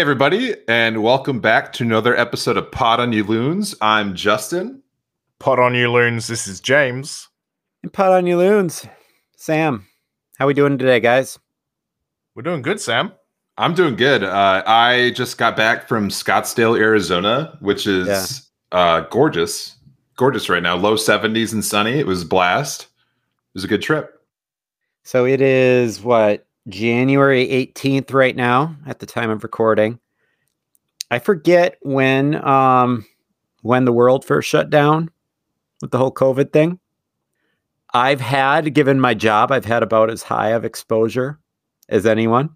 everybody, and welcome back to another episode of Pod on You Loons. I'm Justyn. Pod on you loons. This is James. And pot on you loons. Sam, how are we doing today, guys? We're doing good, Sam. I'm doing good. Uh, I just got back from Scottsdale, Arizona, which is uh, gorgeous. Gorgeous right now. Low 70s and sunny. It was a blast. It was a good trip. So it is what January 18th right now at the time of recording. I forget when um when the world first shut down with the whole COVID thing. I've had, given my job, I've had about as high of exposure as anyone.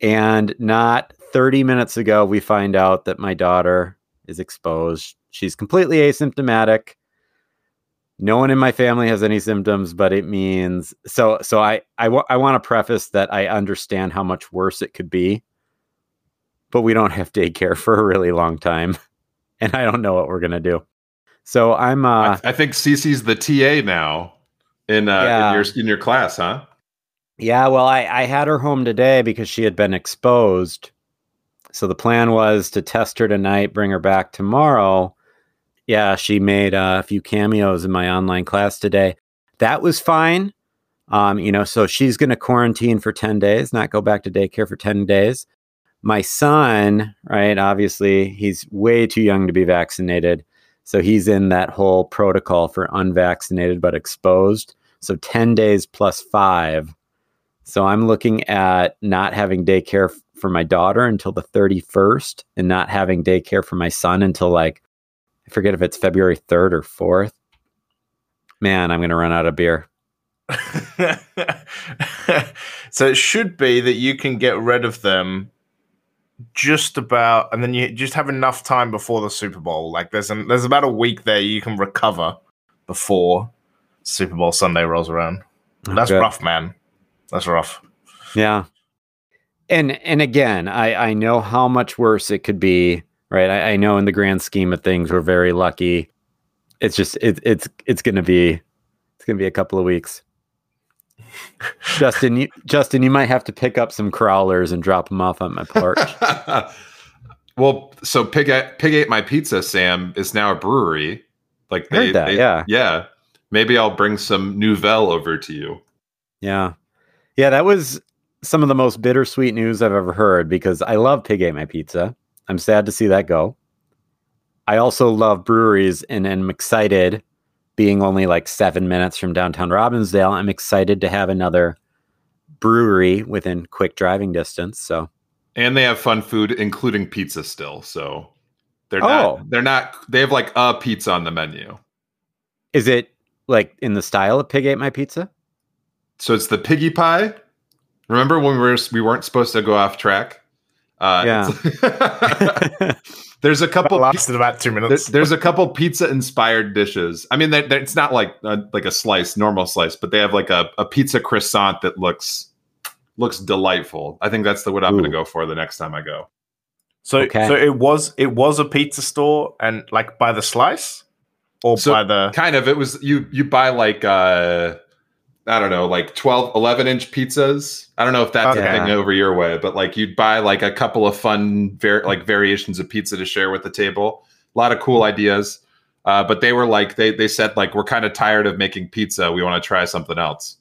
And not 30 minutes ago, we find out that my daughter is exposed. She's completely asymptomatic. No one in my family has any symptoms, but it means so. So I I, wa- I want to preface that I understand how much worse it could be, but we don't have daycare for a really long time, and I don't know what we're gonna do. So I'm I, uh I think cc's the TA now in, uh, Yeah. in your in your class, huh? Yeah, well, I, I had her home today because she had been exposed. So the plan was to test her tonight, bring her back tomorrow. Yeah, she made uh, a few cameos in my online class today. That was fine. Um, you know, so she's going to quarantine for 10 days, not go back to daycare for 10 days. My son, right, obviously, he's way too young to be vaccinated. So he's in that whole protocol for unvaccinated but exposed. So 10 days plus five. So I'm looking at not having daycare for my daughter until the 31st and not having daycare for my son until like, I forget if it's February 3rd or 4th. Man, I'm going to run out of beer. so it should be that you can get rid of them just about, and then you just have enough time before the Super Bowl. Like there's an, there's about a week there you can recover before Super Bowl Sunday rolls around. That's Okay. rough, man. That's rough. Yeah. And and again, I I know how much worse it could be, right? I, I know in the grand scheme of things, we're very lucky. It's just it, it's it's gonna be it's gonna be a couple of weeks. Justyn, you, Justyn, you might have to pick up some crawlers and drop them off on my porch. well, so Pig Pig Ate My Pizza, Sam, is now a brewery. Like they, that, they- yeah. yeah. Maybe I'll bring some Nouvelle over to you. Yeah. Yeah, that was some of the most bittersweet news I've ever heard because I love Pig Ate My Pizza. I'm sad to see that go. I also love breweries and am excited being only like seven minutes from downtown Robbinsdale. I'm excited to have another brewery within quick driving distance. So And they have fun food, including pizza still. So they're Oh. not they're not they have like a pizza on the menu. is it like in the style of Pig Ate My Pizza? So it's the piggy pie. Remember when we were we weren't supposed to go off track? Uh, Yeah. there's a That couple. lasted about two there- minutes. there's a couple pizza inspired dishes. I mean, they they- it's not like uh, like a slice, normal slice, but they have like a, a pizza croissant that looks looks delightful. I think that's the what I'm going to go for the next time I go. So, Okay. so it was it was a pizza store, and like by the slice, or So- by the Kind of. It was you you buy like uh I don't know, like 12, 11 inch pizzas. I don't know if that's Okay. a thing over your way, but like you'd buy like a couple of fun, var- like variations of pizza to share with the table. A lot of cool ideas. Uh, but they were like, they, they said like, we're kind of tired of making pizza. We want to try something else.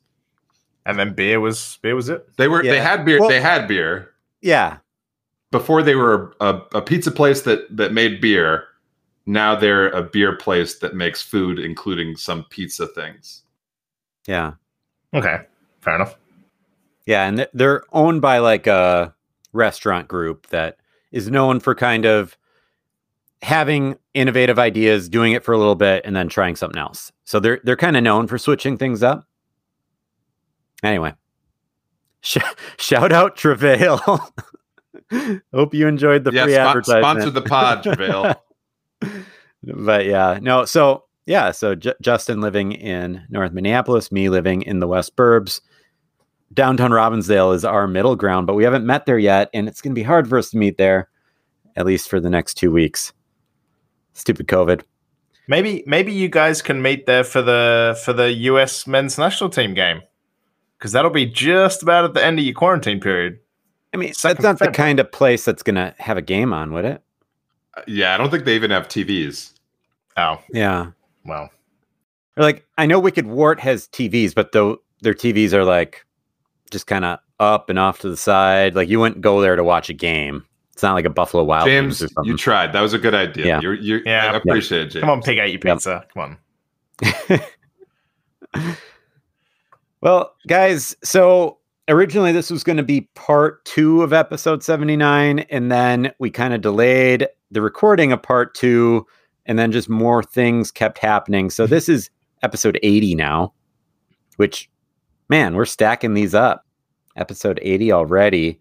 and then beer was beer was it? They were, they had beer. Well- they had beer Yeah. before they were a, a pizza place that, that made beer. Now they're a beer place that makes food, including some pizza things. Yeah. Okay, fair enough. Yeah, and they're owned by like a restaurant group that is known for kind of having innovative ideas, doing it for a little bit, and then trying something else. So they're they're kind of known for switching things up. Anyway, sh- shout out Travail. Hope you enjoyed the yeah, free spo- advertisement. sponsor the pod, Javale. but yeah, no. So yeah, so J- Justyn living in North Minneapolis, me living in the West Burbs. Downtown Robbinsdale is our middle ground, but we haven't met there yet, and it's going to be hard for us to meet there, at least for the next two weeks. Stupid COVID. Maybe maybe you guys can meet there for the for the US men's national team game. Because that'll be just about at the end of your quarantine period. I mean, Second that's not the kind of place that's going to have a game on, would it? Uh, yeah, I don't think they even have TVs. Oh, Yeah. Well. Or like I know Wicked Wort has TVs, but though their TVs are like just kind of up and off to the side. Like you wouldn't go there to watch a game. It's not like a Buffalo Wild James, Wings or something. you tried. That was a good idea. Yeah. You're, you're, Yeah. I appreciate it, James. Come on, pig, out your pizza. Come on. Well, guys, so originally this was going to be part two of episode 79, and then we kind of delayed the recording of part two, and then just more things kept happening. So this is episode 80 now, which, man, we're stacking these up. Episode 80 already.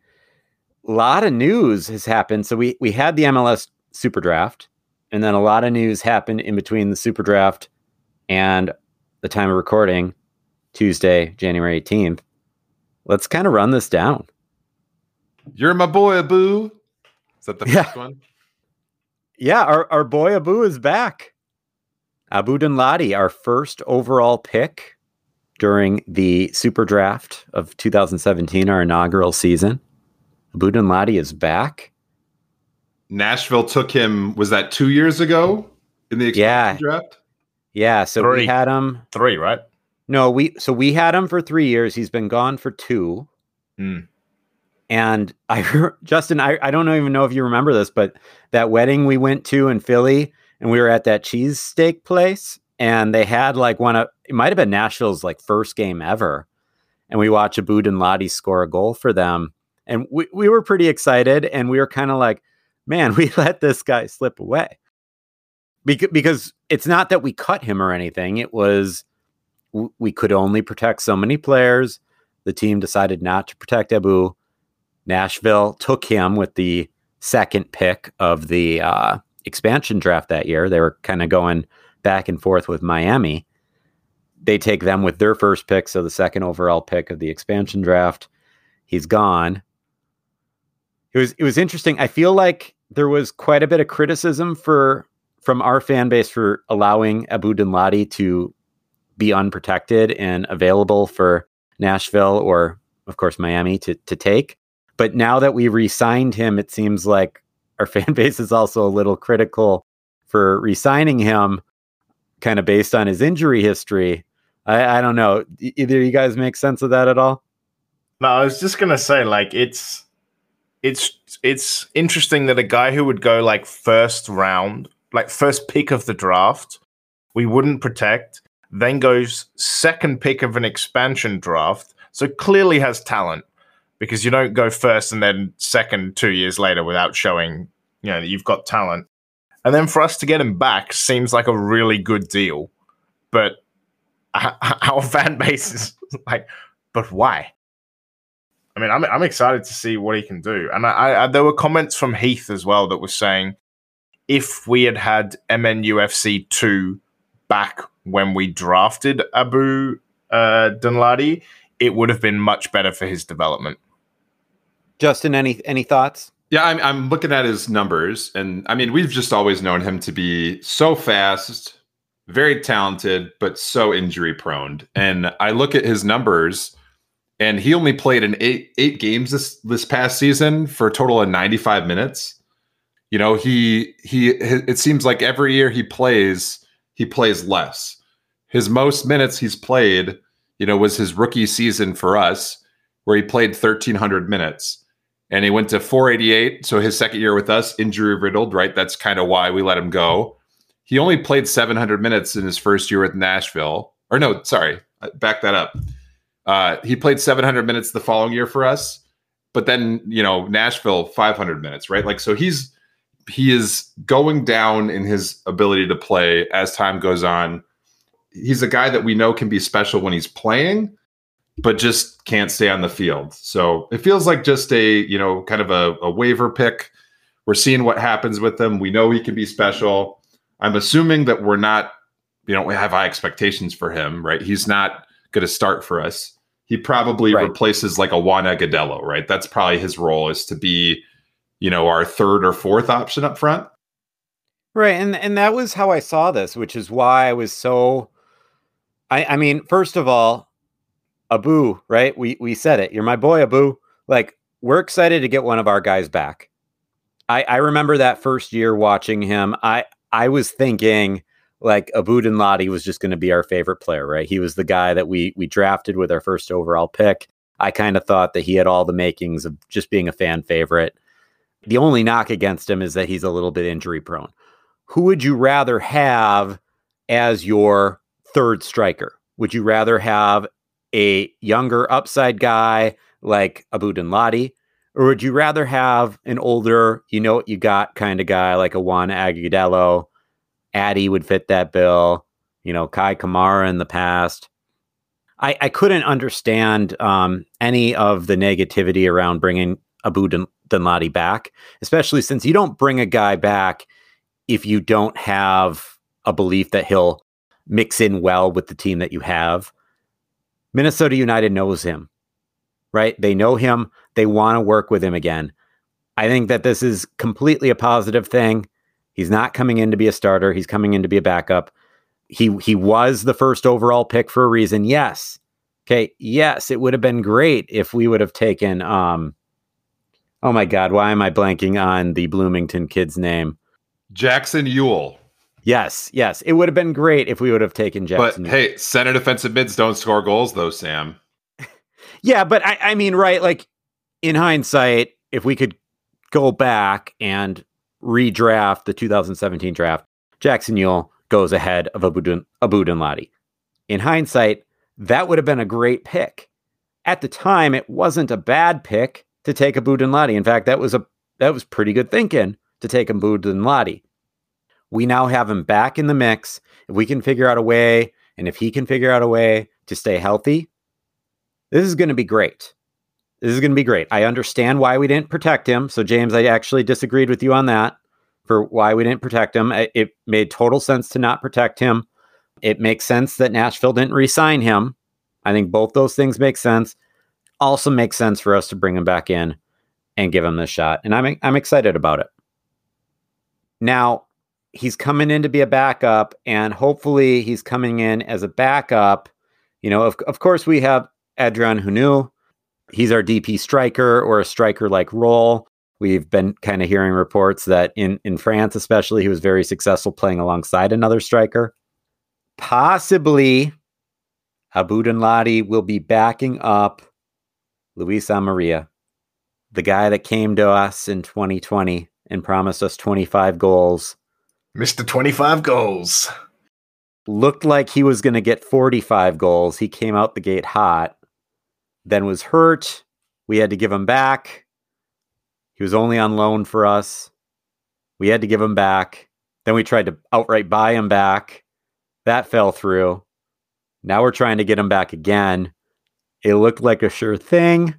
A lot of news has happened. So we, we had the MLS Super Draft, and then a lot of news happened in between the Super Draft and the time of recording. Tuesday, January 18th. Let's kind of run this down. You're my boy, Abu. Is that the Yeah. first one? Yeah, our, our boy Abu is back. Abu Danladi, our first overall pick during the super draft of 2017, our inaugural season. Abu Danladi is back. Nashville took him. Was that two years ago in the Yeah. draft? Yeah, so we had him. Three, right? No, we so we had him for three years. He's been gone for two. Hmm. And I, Justyn, I, I don't even know if you remember this, but that wedding we went to in Philly, and we were at that cheesesteak place, and they had like one of it might have been Nashville's like first game ever, and we watched Abu Ladi score a goal for them, and we we were pretty excited, and we were kind of like, man, we let this guy slip away, because because it's not that we cut him or anything, it was we could only protect so many players. The team decided not to protect Abu. Nashville took him with the second pick of the uh, expansion draft that year. They were kind of going back and forth with Miami. They take them with their first pick, so the second overall pick of the expansion draft. He's gone. It was it was interesting. I feel like there was quite a bit of criticism for from our fan base for allowing Abu Danladi to be unprotected and available for Nashville or of course Miami to to take. But now that we re-signed him, it seems like our fan base is also a little critical for re-signing him, kind of based on his injury history. I, I don't know. Either you guys make sense of that at all? No, I was just gonna say, like, it's it's it's interesting that a guy who would go like first round, like first pick of the draft, we wouldn't protect, then goes second pick of an expansion draft, so clearly has talent because you don't go first and then second two years later without showing you know that you've got talent. And then for us to get him back seems like a really good deal, but our fan base is like, but why? I mean, I'm I'm excited to see what he can do. And I, I there were comments from Heath as well that was saying if we had had MNUFC two back when we drafted Abu uh, Danladi, it would have been much better for his development. Justyn, any any thoughts? Yeah, I'm, I'm looking at his numbers, and I mean, we've just always known him to be so fast, very talented, but so injury prone. And I look at his numbers, and he only played in eight eight games this this past season for a total of 95 minutes. You know, he he it seems like every year he plays, he plays less. His most minutes he's played, you know, was his rookie season for us, where he played 1,300 minutes and he went to 488. So his second year with us, injury riddled, right? That's kind of why we let him go. He only played 700 minutes in his first year with Nashville. Or no, sorry, I- back that up. Uh, he played 700 minutes the following year for us, but then you know Nashville 500 minutes, right? Like so he's he is going down in his ability to play as time goes on. He's a guy that we know can be special when he's playing, but just can't stay on the field. So it feels like just a, you know, kind of a, a waiver pick. We're seeing what happens with him. We know he can be special. I'm assuming that we're not, you know, we have high expectations for him, right? He's not going to start for us. He probably Right. replaces like a Juan Agudelo, right? That's probably his role is to be, you know, our third or fourth option up front. Right, and and that was how I saw this, which is why I was so. I I mean, first of all, Abu, right? We we said it. You're my boy, Abu. Like we're excited to get one of our guys back. I, I remember that first year watching him. I I was thinking like Abu Danladi was just going to be our favorite player, right? He was the guy that we we drafted with our first overall pick. I kind of thought that he had all the makings of just being a fan favorite. The only knock against him is that he's a little bit injury prone. Who would you rather have as your third striker? Would you rather have a younger upside guy like Abu Danladi? Or would you rather have an older, you know what you got kind of guy like a Juan Agudelo? Adi would fit that bill. You know, Kei Kamara in the past. I, I couldn't understand um, any of the negativity around bringing Abu Danladi back, especially since you don't bring a guy back if you don't have a belief that he'll mix in well with the team that you have. Minnesota United knows him right? They know him, they want to work with him again. I think that this is completely a positive thing. He's not coming in to be a starter, he's coming in to be a backup. He he was the first overall pick for a reason. Yes. Okay, yes, it would have been great if we would have taken um Oh my god, why am I blanking on the Bloomington kid's name? Jackson Yueill. Yes, yes. It would have been great if we would have taken Jackson. But hey, center defensive mids don't score goals though, Sam. Yeah, but I, I mean, right? Like in hindsight, if we could go back and redraft the 2017 draft, Jackson Yueill goes ahead of Abu, Dun- Abu Danladi. In hindsight, that would have been a great pick. At the time, it wasn't a bad pick to take Abu Danladi. In fact, that was a that was pretty good thinking to take Abu Danladi. We now have him back in the mix. If we can figure out a way, and if he can figure out a way to stay healthy, this is going to be great. This is going to be great. I understand why we didn't protect him. So, James, I actually disagreed with you on that for why we didn't protect him. It made total sense to not protect him. It makes sense that Nashville didn't re sign him. I think both those things make sense. Also makes sense for us to bring him back in and give him this shot. And I'm, I'm excited about it. Now, he's coming in to be a backup, and hopefully, he's coming in as a backup. You know, of, of course, we have Adrien Hunou. He's our DP striker or a striker like role. We've been kind of hearing reports that in, in France, especially, he was very successful playing alongside another striker. Possibly Abu Danladi will be backing up Luis Amarilla, the guy that came to us in 2020 and promised us 25 goals. Mr. 25 goals. Looked like he was going to get 45 goals. He came out the gate hot then was hurt. We had to give him back. He was only on loan for us. We had to give him back. Then we tried to outright buy him back. That fell through. Now we're trying to get him back again. It looked like a sure thing.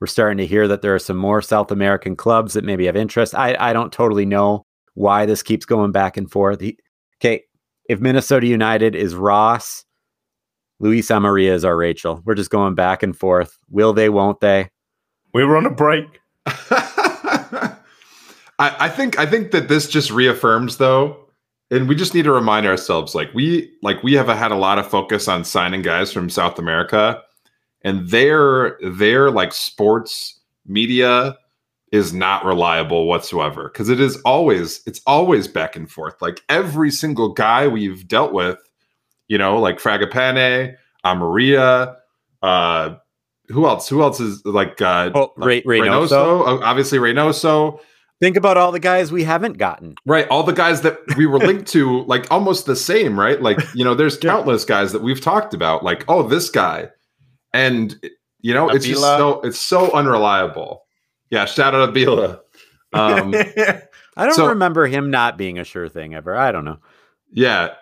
We're starting to hear that there are some more South American clubs that maybe have interest. I, I don't totally know why this keeps going back and forth. He, okay, if Minnesota United is Ross Luis Amarilla is our Rachel. We're just going back and forth. Will they? Won't they? We were on a break. I, I think I think that this just reaffirms though, and we just need to remind ourselves like we like we have had a lot of focus on signing guys from South America, and their their like sports media is not reliable whatsoever because it is always it's always back and forth. Like every single guy we've dealt with you know, like Fragapane, Amarilla, uh, who else? Who else is like uh oh, like Reynoso. Reynoso? Obviously Reynoso. Think about all the guys we haven't gotten. Right. All the guys that we were linked to, like almost the same, right? Like, you know, there's countless guys that we've talked about, like, oh, this guy. And you know, Abila. it's just so it's so unreliable. Yeah, shout out Abila. Um I don't so, remember him not being a sure thing ever. I don't know. Yeah.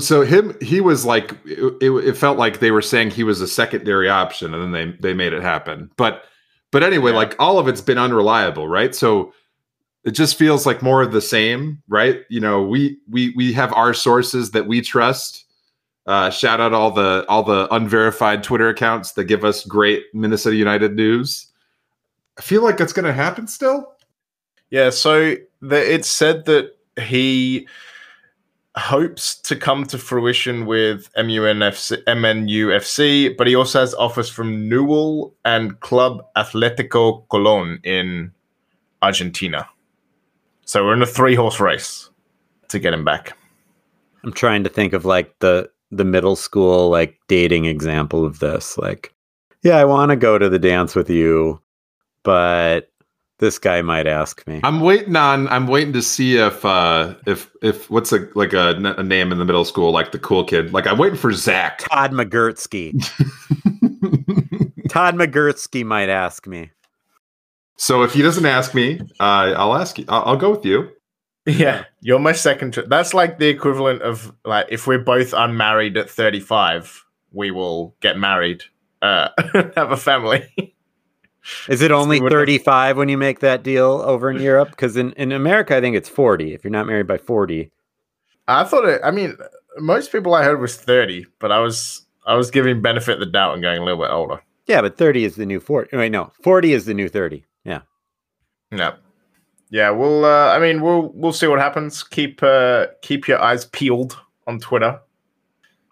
So him, he was like, it, it, felt like they were saying he was a secondary option, and then they they made it happen. But but anyway, yeah. like all of it's been unreliable, right? So it just feels like more of the same, right? You know, we we we have our sources that we trust. Uh, shout out all the all the unverified Twitter accounts that give us great Minnesota United news. I feel like that's going to happen still. Yeah. So the, it's said that he hopes to come to fruition with MUNFC, MNUFC, but he also has offers from Newell and Club Atletico Colon in Argentina. So we're in a three horse race to get him back. I'm trying to think of like the the middle school like dating example of this. Like, yeah, I want to go to the dance with you, but this guy might ask me. I'm waiting on. I'm waiting to see if uh if if what's a like a, a name in the middle school like the cool kid. Like I'm waiting for Zach. Todd McGurtsky. Todd McGurtsky might ask me. So if he doesn't ask me, uh, I'll ask you. I'll, I'll go with you. Yeah, you're my second. Cho- That's like the equivalent of like if we're both unmarried at 35, we will get married, uh, have a family. Is it only 35 when you make that deal over in Europe? Because in, in America, I think it's 40 if you're not married by 40. I thought it. I mean, most people I heard was 30, but I was I was giving benefit of the doubt and going a little bit older. Yeah, but 30 is the new 40. Wait, no, 40 is the new 30. Yeah. Yeah, yeah. We'll. Uh, I mean, we'll we'll see what happens. Keep uh, keep your eyes peeled on Twitter.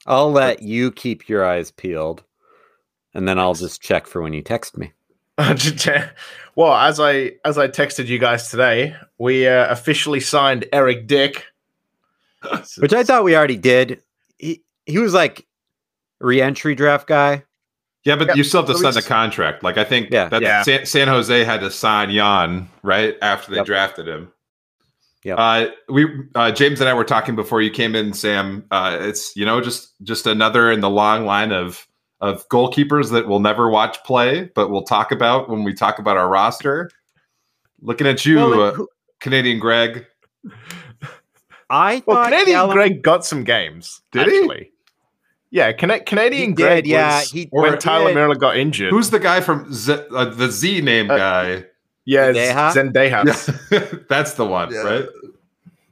I'll let you keep your eyes peeled and then I'll just check for when you text me. Well, as I as I texted you guys today, we uh, officially signed Eric Dick, Which I thought we already did. He he was like re-entry draft guy. Yeah, but Yeah, you still have to so sign the contract. Like I think Yeah. that Yeah. San, San Jose had to sign Jan right after they Yep. drafted him. Yeah. Uh, we uh, James and I were talking before you came in, Sam. Uh, it's you know just just another in the long line of of goalkeepers that we'll never watch play, but we'll talk about when we talk about our roster. Looking at you, Well, like, uh, who- Canadian Greg. I Well, thought Canadian Callum- Greg got some games. Did he? Yeah, Cana- Canadian He Greg. did, yeah, was he- when or- Tyler did. Miller got injured. Who's the guy from Z, uh, the Z name Uh, guy? yeah, Zendeja? Zendejas. Yeah. That's the one, Yeah. right?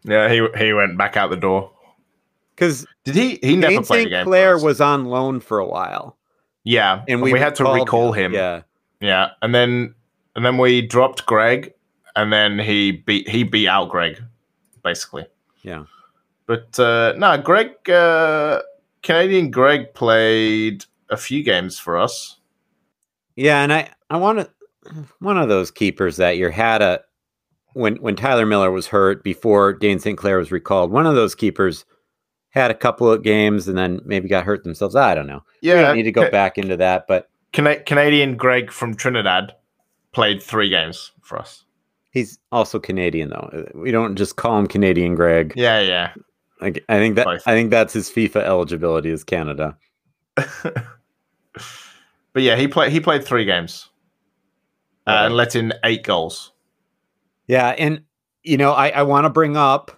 Yeah, he he went back out the door. because Did he? He never Dane played a St. game. for Clair was on loan for a while, yeah, and we, we had to recall him. Yeah, yeah, and then and then we dropped Greg, and then he beat he beat out Greg, basically. Yeah. but uh, no, Greg uh, Canadian Greg played a few games for us. yeah, and I I want to one of those keepers that year had a when when Tyler Miller was hurt before Dane St. Clair was recalled. One of those keepers had a couple of games and then maybe got hurt themselves. I don't know. Yeah, don't need to go back into that, but Cana- Canadian Greg from Trinidad played three games for us. he's also Canadian though. We don't just call him Canadian Greg. Yeah, yeah. Like, I think that Both. I think that's his FIFA eligibility is Canada. but yeah, he played he played three games uh, and let in eight goals. Yeah, and you know, I, I want to bring up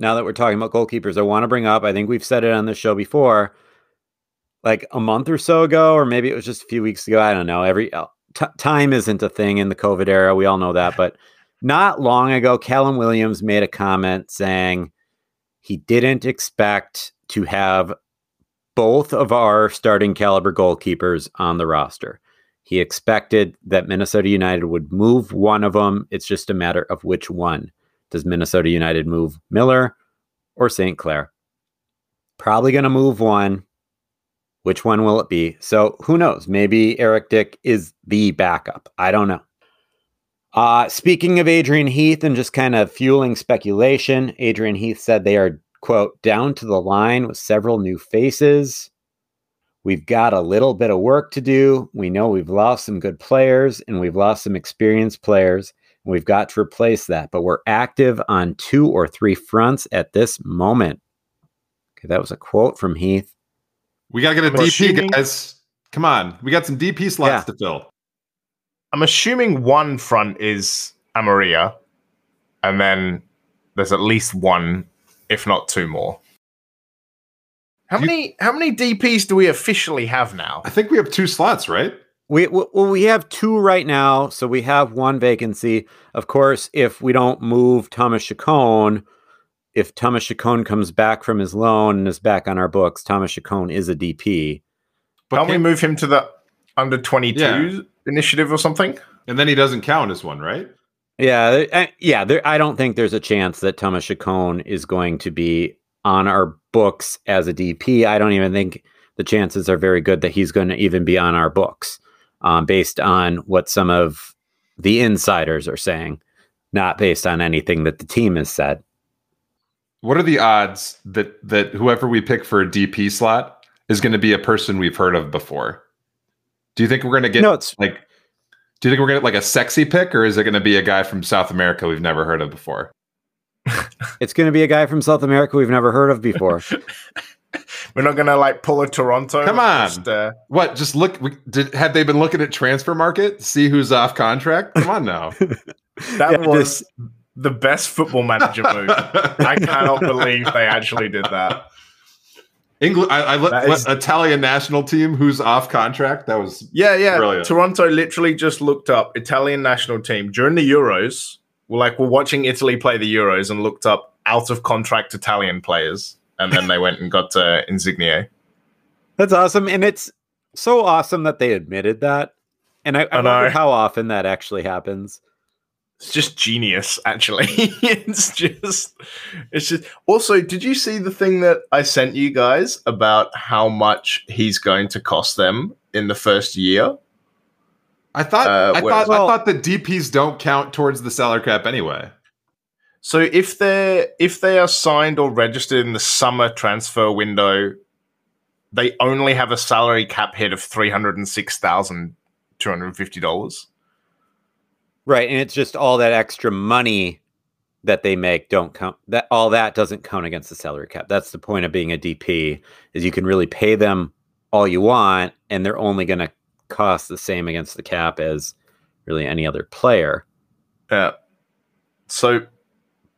now that we're talking about goalkeepers, I want to bring up, I think we've said it on the show before, like a month or so ago, or maybe it was just a few weeks ago. I don't know. Every uh, t- time isn't a thing in the COVID era. We all know that. But not long ago, Callum Williams made a comment saying he didn't expect to have both of our starting caliber goalkeepers on the roster. He expected that Minnesota United would move one of them. It's just a matter of which one. Does Minnesota United move Miller or St. Clair? Probably going to move one. Which one will it be? So who knows? Maybe Eric Dick is the backup. I don't know. Uh, speaking of Adrian Heath and just kind of fueling speculation, Adrian Heath said they are, quote, down to the line with several new faces. We've got a little bit of work to do. We know we've lost some good players and we've lost some experienced players. And we've got to replace that, but we're active on two or three fronts at this moment. Okay, that was a quote from Heath. We gotta get a I'm DP, assuming- guys. Come on, we got some DP slots Yeah. to fill. I'm assuming one front is Amarilla, and then there's at least one, if not two more. How You- many how many DPs do we officially have now? I think we have two slots, right? We well, we have two right now, so we have one vacancy. Of course, if we don't move Thomas Chacon, if Thomas Chacon comes back from his loan and is back on our books, Thomas Chacon is a DP. But Can't we move him to the under 22 Yeah. initiative or something? and then he doesn't count as one, right? Yeah, I- yeah. There, I don't think there's a chance that Thomas Chacon is going to be on our books as a DP. I don't even think the chances are very good that he's going to even be on our books, um, based on what some of the insiders are saying, not based on anything that the team has said. What are the odds that that whoever we pick for a DP slot is going to be a person we've heard of before? Do you think we're going to get no, it's like? Do you think we're going to get like a sexy pick, or is it going to be a guy from South America we've never heard of before? it's going to be a guy from South America we've never heard of before. We're not gonna like pull a Toronto. Come on. Just, uh, What? Just look. Did have they been looking at transfer market? See who's off contract? Come on now. that Yeah, was the best football manager move. I cannot believe they actually did that. England. I, I let, That is- let- Italian national team who's off contract. That was Yeah, yeah. Brilliant. Toronto literally just looked up Italian national team during the Euros. We're like, we're watching Italy play the Euros and looked up out of contract Italian players. And then they went and got uh, Insigne. That's awesome, and it's so awesome that they admitted that. And I, I, I know. wonder how often that actually happens. It's just genius, actually. it's just, it's just. Also, did you see the thing that I sent you guys about how much he's going to cost them in the first year? I thought. Uh, I thought. Well- I thought the DPS don't count towards the salary cap anyway. So if they're if they are signed or registered in the summer transfer window, they only have a salary cap hit of three hundred and six thousand two hundred and fifty dollars. Right, and it's just all that extra money that they make don't count. That all that doesn't count against the salary cap. That's the point of being a DP is you can really pay them all you want, and they're only going to cost the same against the cap as really any other player. Yeah. So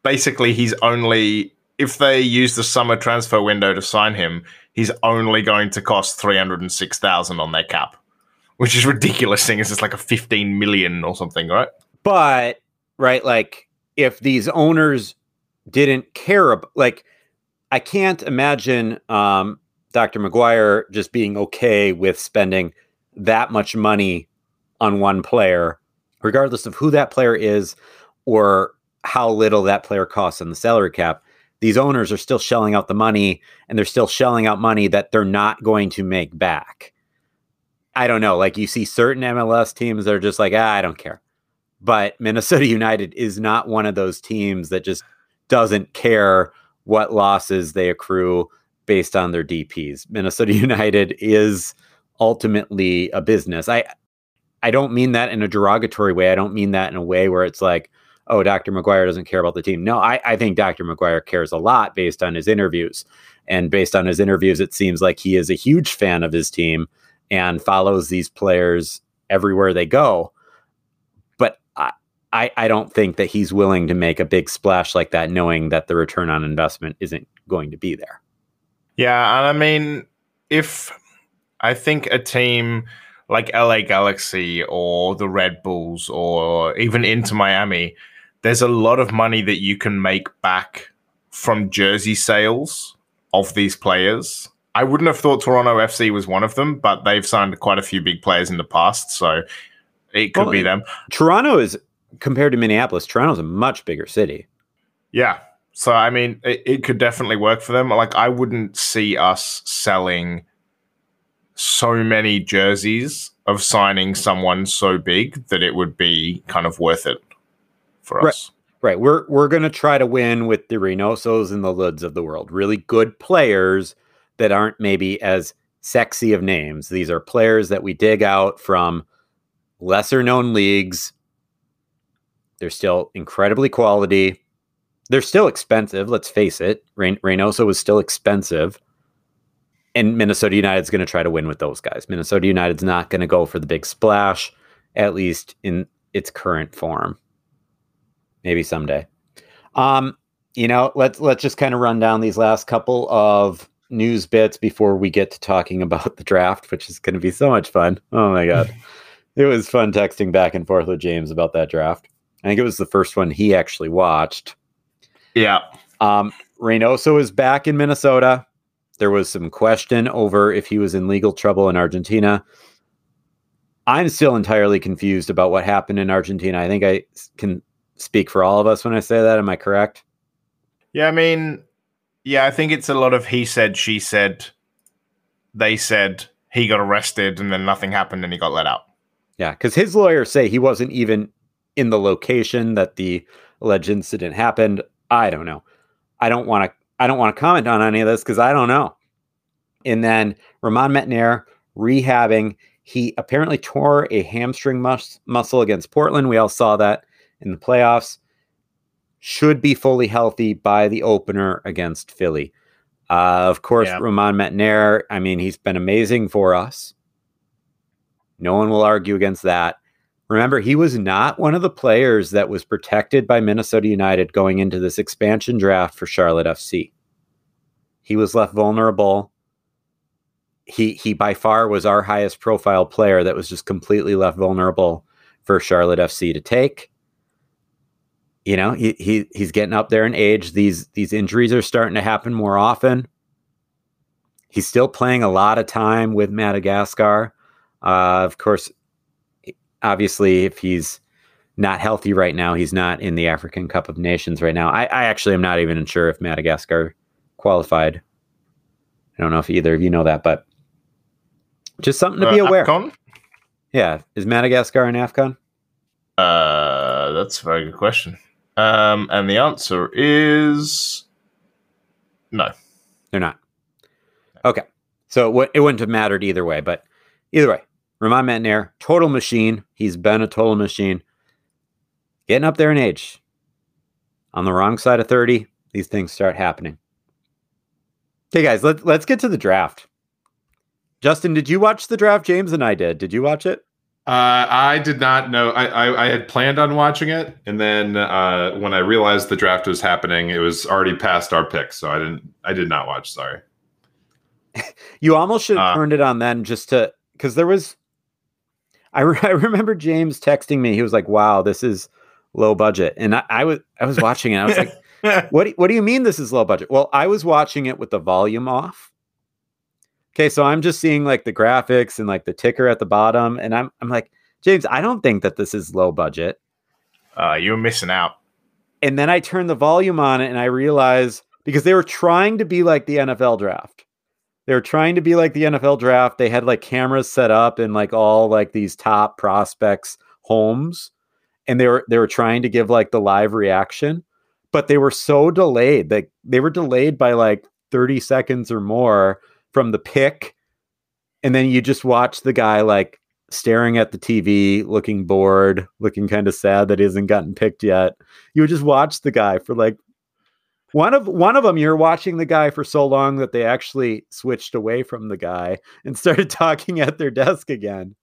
basically, he's only if they use the summer transfer window to sign him, he's only going to cost three hundred and six thousand on their cap, which is ridiculous. Thing is, it's like a fifteen million or something, right? But right, like if these owners didn't care about, like, I can't imagine um, Dr. McGuire just being okay with spending that much money on one player, regardless of who that player is or how little that player costs on the salary cap. These owners are still shelling out the money and they're still shelling out money that they're not going to make back. I don't know. Like you see certain MLS teams that are just like, ah, I don't care. But Minnesota United is not one of those teams that just doesn't care what losses they accrue based on their DPs. Minnesota United is ultimately a business. I I don't mean that in a derogatory way. I don't mean that in a way where it's like, oh, Dr. McGuire doesn't care about the team. No, I, I think Dr. McGuire cares a lot based on his interviews. And based on his interviews, it seems like he is a huge fan of his team and follows these players everywhere they go. But I, I, I don't think that he's willing to make a big splash like that, knowing that the return on investment isn't going to be there. Yeah, and I mean, if I think a team like LA Galaxy or the Red Bulls or even into Miami, there's a lot of money that you can make back from jersey sales of these players. I wouldn't have thought Toronto FC was one of them, but they've signed quite a few big players in the past, so it could Well, be them. Toronto is compared to Minneapolis. Toronto's a much bigger city. Yeah. So I mean, it, it could definitely work for them. Like I wouldn't see us selling so many jerseys of signing someone so big that it would be kind of worth it for Right. us. Right. We're we're gonna try to win with the Reynosos and the Lods of the world. Really good players that aren't maybe as sexy of names. These are players that we dig out from lesser known leagues. They're still incredibly quality. They're still expensive, let's face it. Reyn- Reynoso is still expensive. And Minnesota United's going to try to win with those guys. Minnesota United's not going to go for the big splash, at least in its current form maybe someday. Um, you know, let's let's just kind of run down these last couple of news bits before we get to talking about the draft, which is going to be so much fun. Oh my god, it was fun texting back and forth with James about that draft. I think it was the first one he actually watched. Yeah. Um, Reynoso is back in Minnesota. There was some question over if he was in legal trouble in Argentina. I'm still entirely confused about what happened in Argentina. I think I can speak for all of us when I say that. Am I correct? Yeah, I mean, yeah, I think it's a lot of he said, she said, they said, he got arrested, and then nothing happened and he got let out. Yeah, because his lawyers say he wasn't even in the location that the alleged incident happened. I don't know. I don't want to. I don't want to comment on any of this because I don't know. And then Ramon Métanire rehabbing. He apparently tore a hamstring mus- muscle against Portland. We all saw that in the playoffs. Should be fully healthy by the opener against Philly. Uh, of course, yeah. Ramon Métanire. I mean, he's been amazing for us. No one will argue against that. Remember, he was not one of the players that was protected by Minnesota United going into this expansion draft for Charlotte FC. He was left vulnerable. He he by far was our highest profile player that was just completely left vulnerable for Charlotte FC to take. You know, he, he he's getting up there in age. These these injuries are starting to happen more often. He's still playing a lot of time with Madagascar. Uh, of course, obviously, if he's not healthy right now, he's not in the African Cup of Nations right now. I, I actually am not even sure if Madagascar qualified. I don't know if either of you know that, but just something to be uh, aware. Afcon? Yeah, is Madagascar an Afcon? Uh, that's a very good question. Um, and the answer is no, they're not. Okay, so it, w- it wouldn't have mattered either way, but either way, Ramon Métanire, total machine. He's been a total machine. Getting up there in age. On the wrong side of 30, these things start happening. Okay, guys, let, let's get to the draft. Justyn, did you watch the draft? James and I did. Did you watch it? Uh, I did not know. I, I, I, had planned on watching it, and then uh, when I realized the draft was happening, it was already past our pick, so I didn't. I did not watch. Sorry. you almost should have uh, turned it on then, just to because there was I, re- I remember James texting me. He was like, "Wow, this is low budget," and I, I was I was watching it. I was like, "What? Do, what do you mean this is low budget?" Well, I was watching it with the volume off. Okay, so I'm just seeing like the graphics and like the ticker at the bottom, and I'm I'm like, James, I don't think that this is low budget. Uh, you're missing out. And then I turn the volume on it, and I realize because they were trying to be like the NFL draft they were trying to be like the NFL draft. They had like cameras set up in like all like these top prospects' homes, and they were they were trying to give like the live reaction, but they were so delayed. Like they were delayed by like 30 seconds or more from the pick. And then you just watch the guy like staring at the TV, looking bored, looking kind of sad that he hasn't gotten picked yet. You would just watch the guy for like one of one of them, you're watching the guy for so long that they actually switched away from the guy and started talking at their desk again.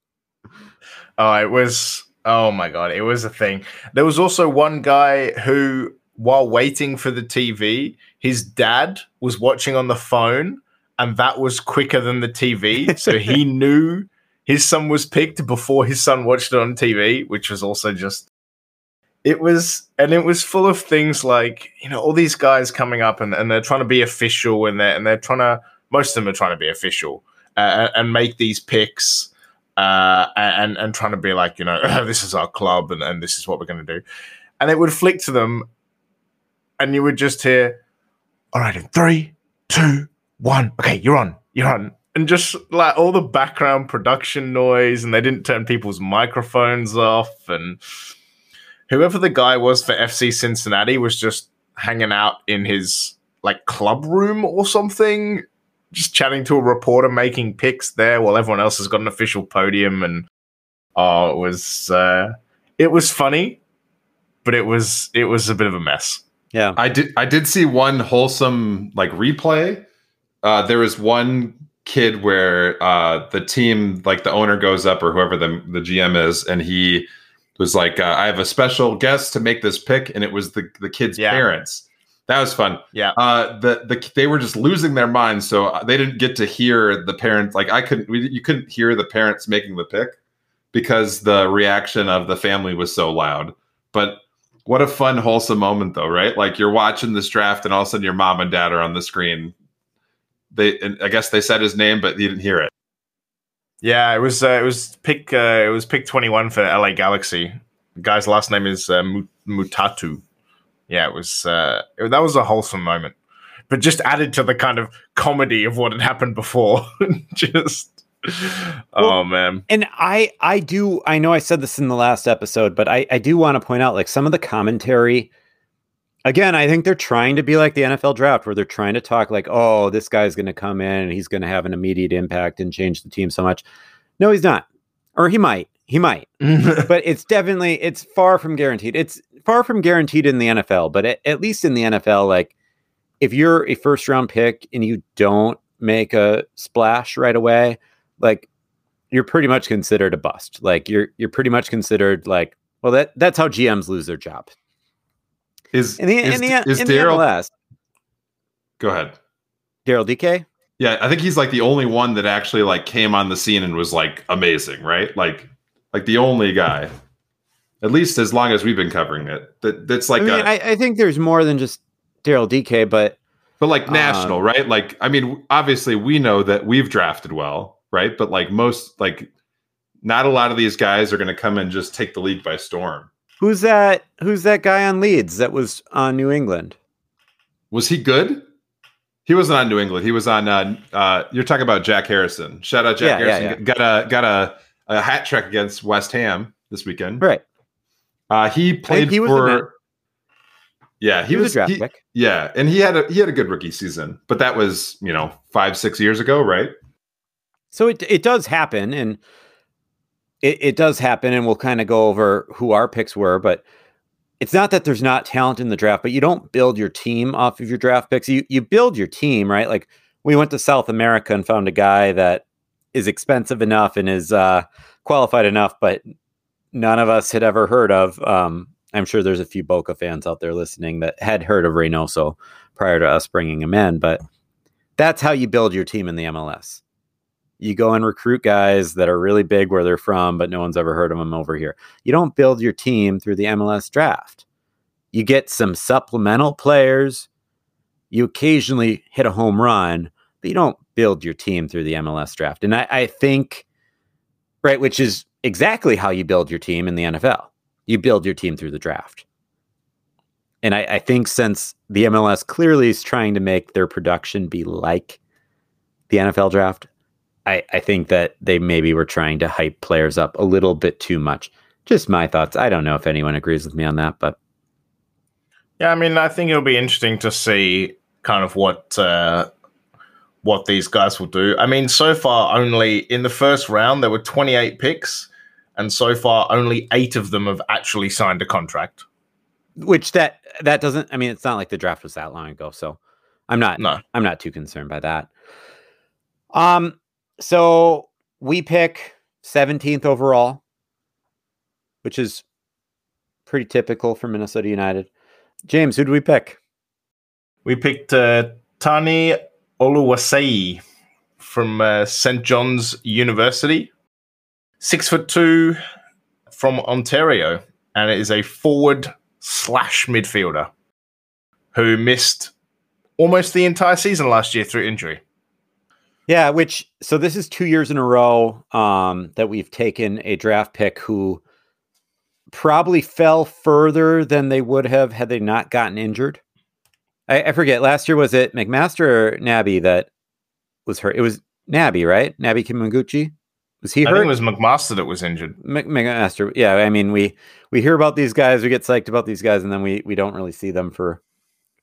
Oh, it was oh my god, it was a thing. There was also one guy who, while waiting for the TV, his dad was watching on the phone, and that was quicker than the TV. so he knew his son was picked before his son watched it on TV, which was also just it was and it was full of things like you know all these guys coming up and, and they're trying to be official and they're and they're trying to most of them are trying to be official uh, and make these picks uh, and and trying to be like you know oh, this is our club and, and this is what we're going to do and it would flick to them and you would just hear all right in three two one okay you're on you're on and just like all the background production noise and they didn't turn people's microphones off and whoever the guy was for FC Cincinnati was just hanging out in his like club room or something, just chatting to a reporter, making picks there while everyone else has got an official podium. And oh, it was uh, it was funny, but it was it was a bit of a mess. Yeah, I did I did see one wholesome like replay. Uh, there was one kid where uh, the team, like the owner, goes up or whoever the the GM is, and he was like, uh, I have a special guest to make this pick, and it was the the kid's yeah. parents. That was fun. Yeah. Uh, the the they were just losing their minds, so they didn't get to hear the parents. Like I couldn't, we, you couldn't hear the parents making the pick because the reaction of the family was so loud. But what a fun, wholesome moment, though, right? Like you're watching this draft, and all of a sudden your mom and dad are on the screen. They, I guess they said his name, but you didn't hear it. Yeah, it was uh, it was pick uh, it was pick twenty one for LA Galaxy. The guy's last name is uh, Mutatu. Yeah, it was uh, it, that was a wholesome moment, but just added to the kind of comedy of what had happened before. just Well, oh man, And I I do I know I said this in the last episode, but I, I do want to point out like some of the commentary. Again, I think they're trying to be like the NFL draft, where they're trying to talk like, oh, this guy's going to come in and he's going to have an immediate impact and change the team so much. No, he's not, or he might, he might, but it's definitely it's far from guaranteed. It's far from guaranteed in the NFL, but at, at least in the NFL, like if you're a first round pick and you don't make a splash right away, like you're pretty much considered a bust. Like you're you're pretty much considered like well that that's how GMs lose their job. Is In the is, in the, is in the Daryl? MLS, Go ahead. Daryl Dike. Yeah, I think he's like the only one that actually like came on the scene and was like amazing, right? Like, like the only guy, at least as long as we've been covering it. That that's like I mean, a, I, I think there's more than just Daryl Dike, but but like national, um, right? Like, I mean, obviously we know that we've drafted well, right? But like most, like, not a lot of these guys are going to come and just take the league by storm. Who's that? Who's that guy on Leeds that was on New England? Was he good? He wasn't on New England. He was on. Uh, uh, you're talking about Jack Harrison. Shout out Jack Yeah, yeah, Harrison. Got a got a, a hat trick against West Ham this weekend. Right, Uh, he played he was for. Yeah, he, was, a draft he-. Yeah, and he had a he had a good rookie season, but that was you know five six years ago, right? So it it does happen, and it, it does happen, and we'll kind of go over who our picks were, but it's not that there's not talent in the draft, but you don't build your team off of your draft picks. You you build your team, right? Like we went to South America and found a guy that is expensive enough and is uh, qualified enough, but none of us had ever heard of. Um, I'm sure there's a few Boca fans out there listening that had heard of Reynoso prior to us bringing him in, but that's how you build your team in the MLS you go and recruit guys that are really big where they're from, but no one's ever heard of them over here. You don't build your team through the MLS draft. You get some supplemental players. You occasionally hit a home run, but you don't build your team through the MLS draft. And I, I think, right, which is exactly how you build your team in the NFL. You build your team through the draft. And I, I think since the MLS clearly is trying to make their production be like the NFL draft, I, I think that they maybe were trying to hype players up a little bit too much. Just my thoughts. I don't know if anyone agrees with me on that, but Yeah, I mean, I think it'll be interesting to see kind of what uh, what these guys will do. I mean, so far only in the first round there were 28 picks, and so far only eight of them have actually signed a contract. which that that doesn't. I mean, it's not like the draft was that long ago, so I'm not. No, I'm not too concerned by that. Um, so we pick 17th overall, which is pretty typical for Minnesota United. James, who do we pick? we picked uh, Tani Oluwaseyi from uh, St John's University, six foot two from Ontario, and it is a forward slash midfielder who missed almost the entire season last year through injury. Yeah, which so this is two years in a row um, that we've taken a draft pick who probably fell further than they would have had they not gotten injured. I, I forget. Last year was it McMaster or Nabi that was hurt? It was Nabi, right? Nabi Kibunguchy. Was he I hurt? think it was McMaster that was injured. Mc- McMaster. Yeah, I mean we we hear about these guys, we get psyched about these guys, and then we we don't really see them for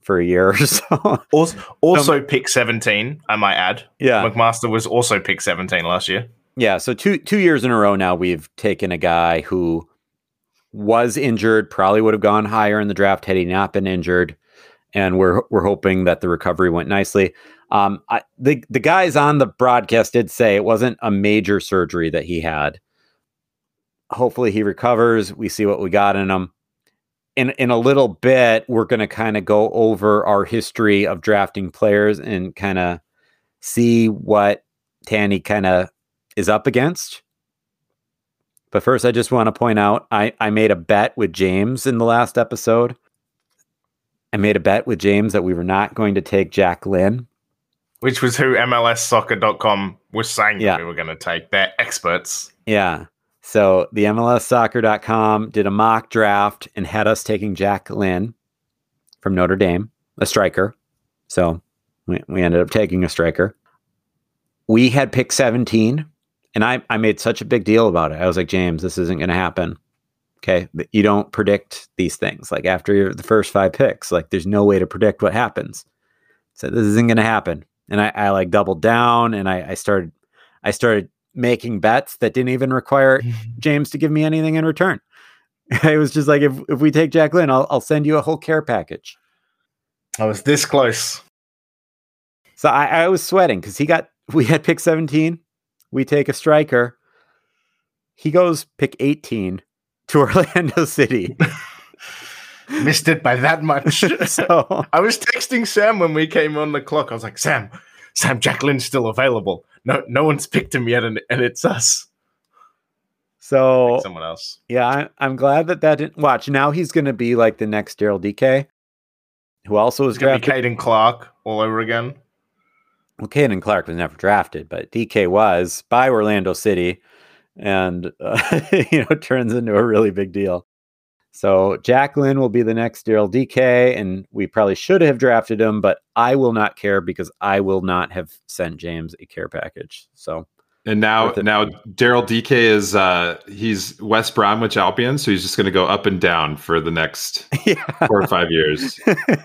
for a year or so. Also, also pick 17, I might add. yeah, McMaster was also pick 17 last year. Yeah, so two two years in a row now we've taken a guy who was injured, probably would have gone higher in the draft had he not been injured, and we're we're hoping that the recovery went nicely. Um, I, the the guys on the broadcast did say it wasn't a major surgery that he had. Hopefully he recovers. We see what we got in him. In in a little bit, we're going to kind of go over our history of drafting players and kind of see what Tani kind of is up against. But first, I just want to point out I, I made a bet with James in the last episode. I made a bet with James that we were not going to take Jack Lynn. Which was who MLSsoccer.com was saying Yeah. that we were going to take. They're experts. Yeah. So the MLSsoccer.com did a mock draft and had us taking Jack Lynn from Notre Dame, a striker. So we, we ended up taking a striker. We had pick 17, and I, I made such a big deal about it. I was like, James, this isn't going to happen. Okay. You don't predict these things. Like after the first five picks, like there's no way to predict what happens. So this isn't going to happen. And I, I like doubled down and I, I started, I started making bets that didn't even require James to give me anything in return. I was just like, if, if we take Jack Lynn, I'll, I'll send you a whole care package. I was this close. So I, I was sweating because he got, we had pick 17. We take a striker. He goes pick 18 to Orlando City. Missed it by that much. so I was texting Sam when we came on the clock. I was like, Sam, Sam Jack Lynn's still available. No, no one's picked him yet, and, and it's us. So someone else. yeah, I, I'm glad that that didn't watch. Now he's going to be like the next Daryl Dike, who also was It's gonna be. Caden Clark all over again. Well, Caden Clark was never drafted, but Dike was by Orlando City, and uh, you know turns into a really big deal. So Jack Lynn will be the next Daryl Dike, and we probably should have drafted him, but I will not care because I will not have sent James a care package. So And now, now Daryl Dike is uh he's West Bromwich Albion, so he's just going to go up and down for the next yeah, four or five years.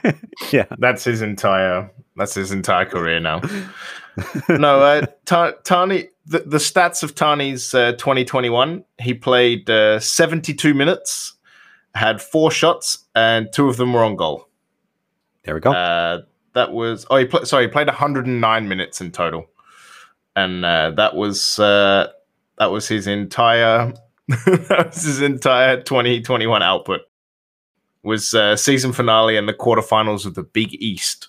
yeah. That's his entire. That's his entire career now. no, uh, Ta- Tani. The, the stats of Tani's uh, 2021. He played uh, 72 minutes, had four shots, and two of them were on goal. There we go. Uh, that was oh, he played. Sorry, he played 109 minutes in total, and uh, that was uh, that was his entire that was his entire 2021 output. Was uh, season finale and the quarterfinals of the Big East.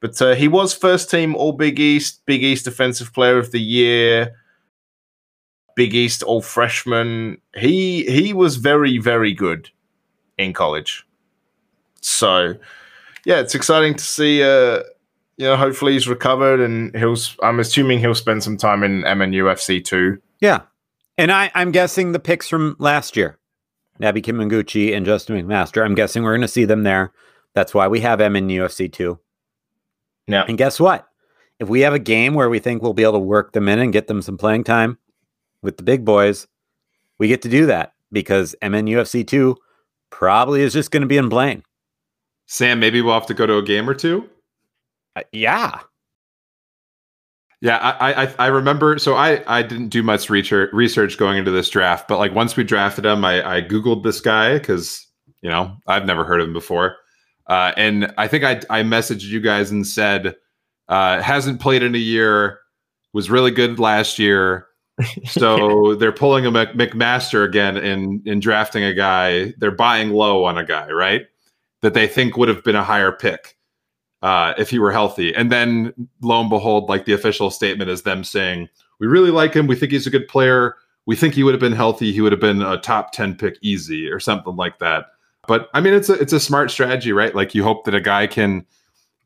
But uh, he was first team All Big East, Big East Defensive Player of the Year, Big East All Freshman. He he was very very good in college. So yeah, it's exciting to see. Uh, you know, hopefully he's recovered, and he'll. I'm assuming he'll spend some time in MNUFC too. Yeah. And I, I'm guessing the picks from last year, Nabi Kibunguchy and Justin McMaster, I'm guessing we're going to see them there. That's why we have MNUFC 2. Yeah. And guess what? If we have a game where we think we'll be able to work them in and get them some playing time with the big boys, we get to do that because MNUFC 2 probably is just going to be in Blaine. Sam, maybe we'll have to go to a game or two. Uh, yeah. Yeah, I, I I remember. So I I didn't do much research research going into this draft, but like once we drafted him, I I googled this guy because you know I've never heard of him before, uh, and I think I I messaged you guys and said uh, hasn't played in a year, was really good last year. So they're pulling a McMaster again in in drafting a guy. They're buying low on a guy, right? That they think would have been a higher pick uh, if he were healthy. And then lo and behold, like the official statement is them saying, we really like him. We think he's a good player. We think he would have been healthy. He would have been a top 10 pick easy or something like that. But I mean, it's a, it's a smart strategy, right? Like you hope that a guy can,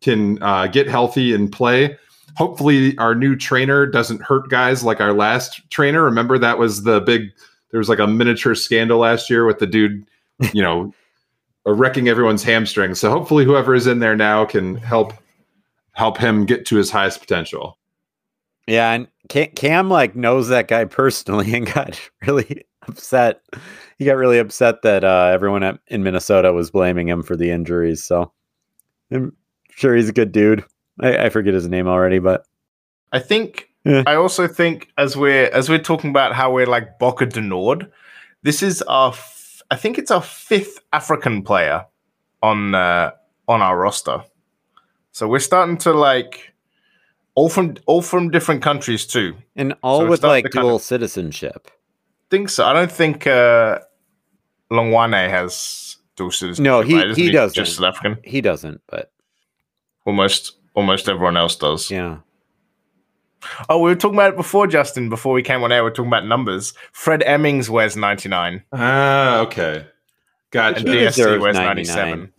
can uh, get healthy and play. Hopefully our new trainer doesn't hurt guys like our last trainer. Remember that was the big, there was like a miniature scandal last year with the dude, you know, wrecking everyone's hamstrings. So hopefully whoever is in there now can help help him get to his highest potential. Yeah, and Cam, like knows that guy personally and got really upset. He got really upset that uh, everyone at, in Minnesota was blaming him for the injuries. So I'm sure he's a good dude. I, I forget his name already, but I think. Yeah. I also think as we're as we're talking about how we're like Boca de Nord, this is our. F- I think it's our fifth African player on uh, on our roster. So we're starting to like all from all from different countries too. and all So with like the kind dual of- citizenship. think so. I don't think uh, Hlongwane has dual citizenship. No, he- right? Isn't he doesn't. Just South African. He doesn't, but Almost almost everyone else does. yeah. Oh, we were talking about it before, Justin. Before we came on air, we are talking about numbers. Fred Emmings wears ninety nine, Ah, okay. and Gotcha. He DSC wears ninety seven.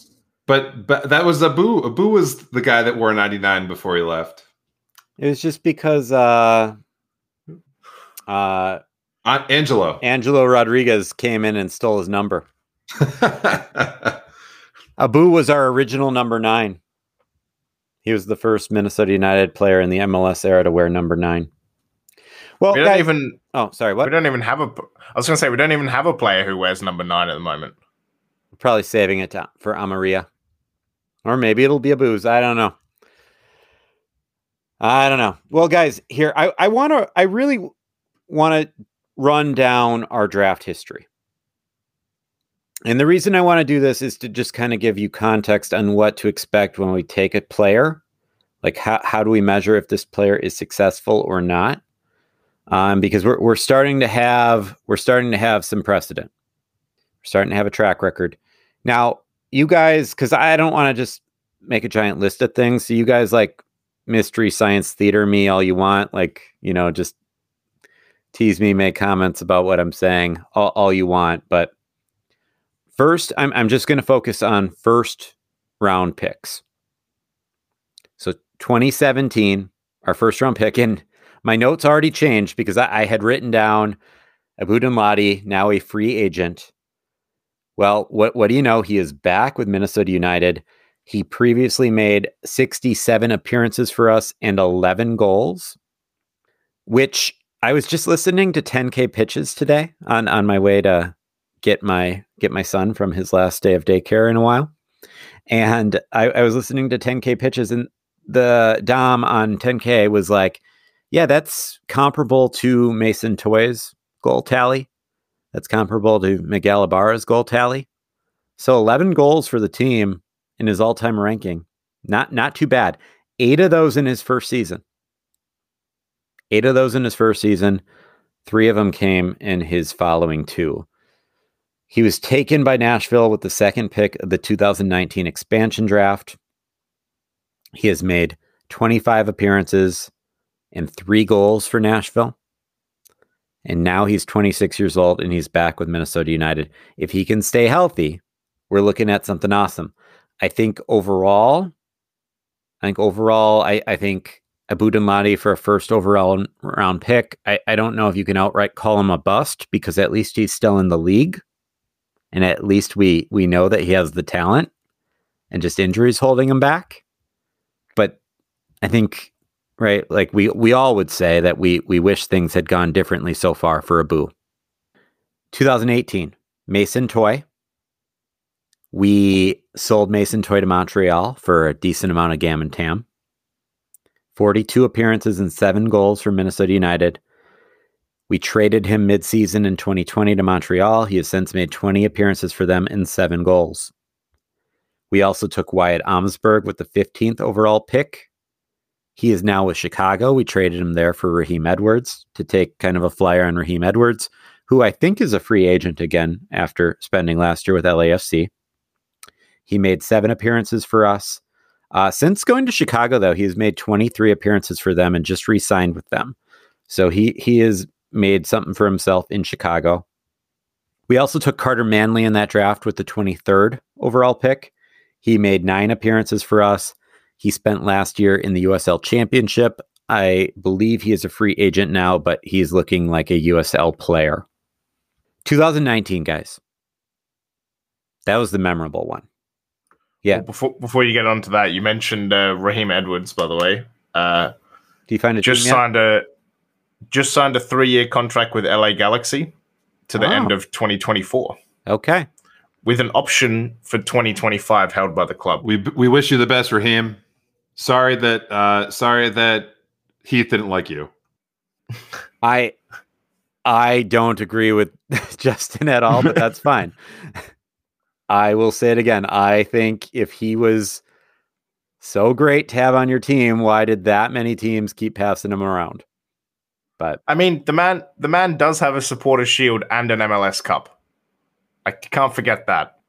But but that was Abu. Abu was the guy that wore 99 before he left. It was just because uh uh Uh, Angelo. Angelo Rodriguez came in and stole his number. Abu was our original number nine. He was the first Minnesota United player in the MLS era to wear number nine. Well, We don't guys- even oh, sorry, we don't even have a. I was going to say we don't even have a player who wears number nine at the moment. Probably saving it to, for Amarilla. Or maybe it'll be a booze. I don't know. I don't know. Well, guys, here I, I want to I really want to run down our draft history. And the reason I want to do this is to just kind of give you context on what to expect when we take a player. Like how how do we measure if this player is successful or not? Um, because we're we're starting to have we're starting to have some precedent. We're starting to have a track record. Now, you guys, because I don't want to just make a giant list of things. So you guys like mystery science theater me all you want, like you know, just tease me, make comments about what I'm saying all, all you want. But first, I'm I'm just going to focus on first round picks. So 2017, our first round pick, and my notes already changed because I, I had written down Abu Ladi, now a free agent. Well, what what do you know? He is back with Minnesota United. He previously made 67 appearances for us and 11 goals, which I was just listening to 10K pitches today on on my way to get my get my son from his last day of daycare in a while. And I, I was listening to 10K pitches and the Dom on 10K was like, yeah, that's comparable to Mason Toye's goal tally. That's comparable to Miguel Ibarra's goal tally. So 11 goals for the team in his all-time ranking. Not not too bad. 8 of those in his first season. 8 of those in his first season. 3 of them came in his following two. He was taken by Nashville with the second pick of the 2019 expansion draft. He has made 25 appearances and 3 goals for Nashville. And now he's 26 years old and he's back with Minnesota United. If he can stay healthy, we're looking at something awesome. I think overall, I think overall, I, I think Abu Danladi for a first overall round pick. I, I don't know if you can outright call him a bust because at least he's still in the league. And at least we we know that he has the talent and just injuries holding him back. But I think right? Like we we all would say that we we wish things had gone differently so far for Abu. 2018, Mason Toye. We sold Mason Toye to Montreal for a decent amount of GAM and TAM. 42 appearances and seven goals for Minnesota United. We traded him midseason in 2020 to Montreal. He has since made 20 appearances for them and seven goals. We also took Wyatt Omsberg with the 15th overall pick. He is now with Chicago. We traded him there for Raheem Edwards to take kind of a flyer on Raheem Edwards, who I think is a free agent again after spending last year with LAFC. He made seven appearances for us. Uh, since going to Chicago, though, he has made 23 appearances for them and just re signed with them. So he, he has made something for himself in Chicago. We also took Carter Manley in that draft with the 23rd overall pick. He made nine appearances for us. He spent last year in the USL Championship. I believe he is a free agent now, but he's looking like a USL player. 2019, guys. That was the memorable one. Yeah. Well, before before you get onto that, you mentioned uh, Raheem Edwards, by the way. Uh, Do you find it just signed a just signed a three year contract with LA Galaxy to the Wow. end of 2024, Okay. with an option for 2025 held by the club. We we wish you the best, Raheem. Sorry that uh sorry that Heath didn't like you. I I don't agree with Justin at all, but that's fine. I will say it again. I think if he was so great to have on your team, why did that many teams keep passing him around? But I mean, the man the man does have a supporter shield and an MLS Cup. I can't forget that.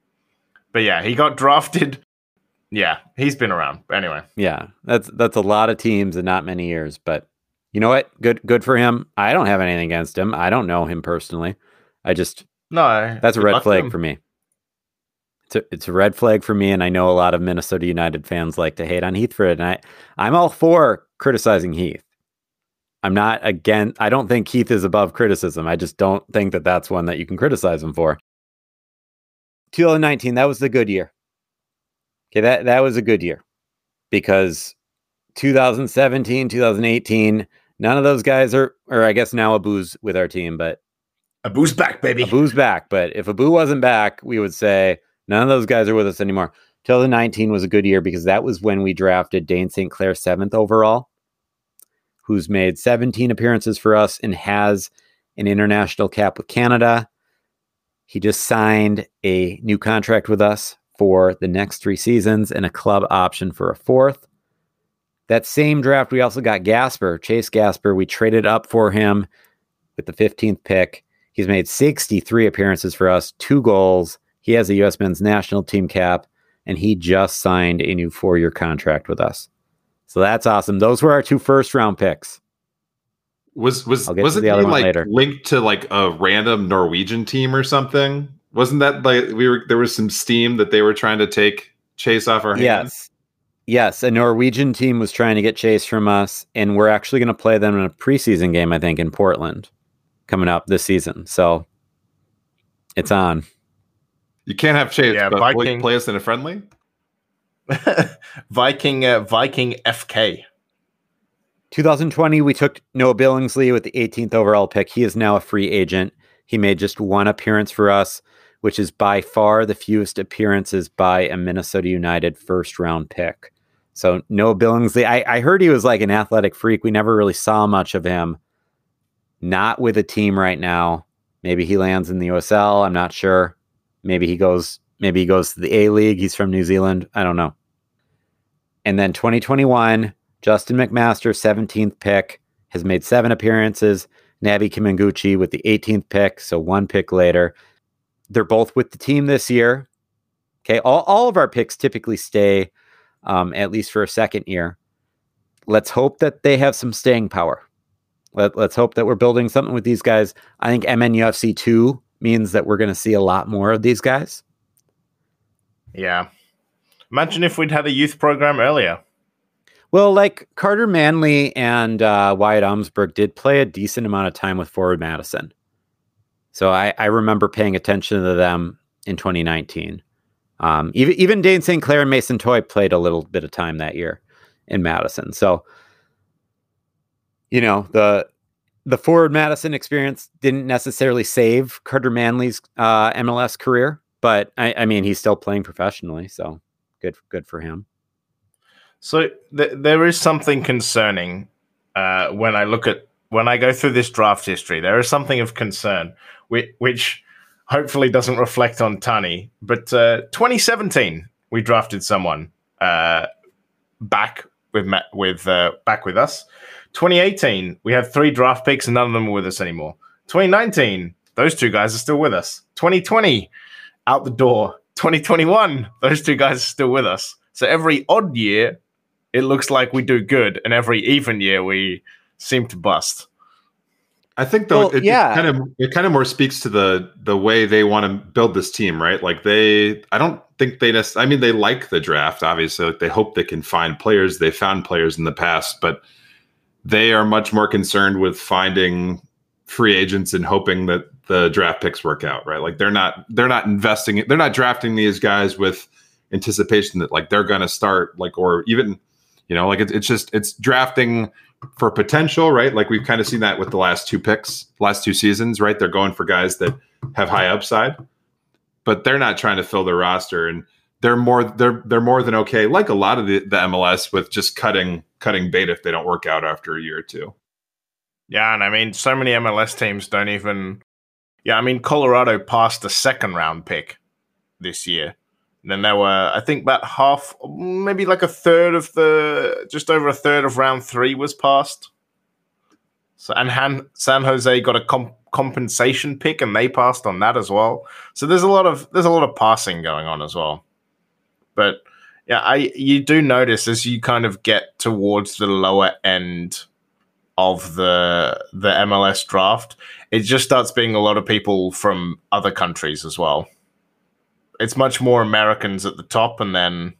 But yeah, he got drafted. Yeah, he's been around. Anyway, yeah, that's that's a lot of teams and not many years. But you know what? Good good for him. I don't have anything against him. I don't know him personally. I just no, That's a red flag him. for me. It's a, it's a red flag for me, and I know a lot of Minnesota United fans like to hate on Heath for it. And I, I'm all for criticizing Heath. I'm not again. I don't think Keith is above criticism. I just don't think that that's one that you can criticize him for. 2019, that was the good year. Okay, that that was a good year because 2017, 2018, none of those guys are, or I guess now Abu's with our team, but Abu's back, baby. Abu's back. But if Abu wasn't back, we would say none of those guys are with us anymore. 2019 was a good year because that was when we drafted Dayne St. Clair seventh overall, who's made 17 appearances for us and has an international cap with Canada. He just signed a new contract with us for the next three seasons and a club option for a fourth. That same draft, we also got Gasper, Chase Gasper. We traded up for him with the 15th pick. He's made 63 appearances for us, two goals. He has a U.S. men's national team cap, and he just signed a new four year contract with us. So that's awesome. Those were our two first round picks. Was was wasn't the he like later. linked to like a random Norwegian team or something? Wasn't that like we were there was some steam that they were trying to take Chase off our hands? Yes. Yes, a Norwegian team was trying to get Chase from us, and we're actually going to play them in a preseason game, I think, in Portland coming up this season. So it's on. You can't have Chase, yeah, but Viking. play us in a friendly? Viking uh, Viking FK. 2020, we took Noah Billingsley with the 18th overall pick. He is now a free agent. He made just one appearance for us, which is by far the fewest appearances by a Minnesota United first round pick. So Noah Billingsley, I, I heard he was like an athletic freak. We never really saw much of him. Not with a team right now. Maybe he lands in the USL. I'm not sure. Maybe he goes. Maybe he goes to the A League. He's from New Zealand. I don't know. And then 2021, Justin McMaster, 17th pick, has made seven appearances. Nabi Kibunguchy with the 18th pick, so one pick later. They're both with the team this year. Okay, all, all of our picks typically stay um, at least for a second year. Let's hope that they have some staying power. Let, let's hope that we're building something with these guys. I think MNUFC 2 means that we're going to see a lot more of these guys. Yeah. Imagine if we'd had a youth program earlier. Well, like Carter Manley and uh, Wyatt Omsberg did play a decent amount of time with Forward Madison. So I, I remember paying attention to them in 2019. Um, even even Dayne St. Clair and Mason Toye played a little bit of time that year in Madison. So, you know the the forward Madison experience didn't necessarily save Carter Manley's uh, MLS career, but I, I, mean he's still playing professionally, so good good for him. So th- there is something concerning uh, when I look at when I go through this draft history. There is something of concern, which, which hopefully doesn't reflect on Tani. But uh, 2017, we drafted someone uh, back with with uh, back with us. 2018, we had three draft picks and none of them are with us anymore. 2019, those two guys are still with us. 2020, out the door. 2021, those two guys are still with us. So every odd year, it looks like we do good, and every even year, we seem to bust. I think though well, it, yeah. it kind of it kind of more speaks to the the way they want to build this team, right? Like they I don't think they necessarily I mean they like the draft, obviously. Like they hope they can find players. They found players in the past, but they are much more concerned with finding free agents and hoping that the draft picks work out, right? Like they're not they're not investing they're not drafting these guys with anticipation that like they're going to start like or even you know like it, it's just it's drafting for potential, right? Like we've kind of seen that with the last two picks, last two seasons, right? They're going for guys that have high upside, but they're not trying to fill their roster and they're more they're they're more than okay, like a lot of the, the MLS with just cutting cutting bait if they don't work out after a year or two. Yeah, and I mean so many MLS teams don't even Yeah, I mean Colorado passed the second round pick this year then there were, I think, about half, maybe like a third of the, just over a third of round three was passed. So and Han, San Jose got a comp, compensation pick, and they passed on that as well. So there's a lot of there's a lot of passing going on as well. But yeah, I you do notice as you kind of get towards the lower end of the the MLS draft, it just starts being a lot of people from other countries as well it's much more Americans at the top, and then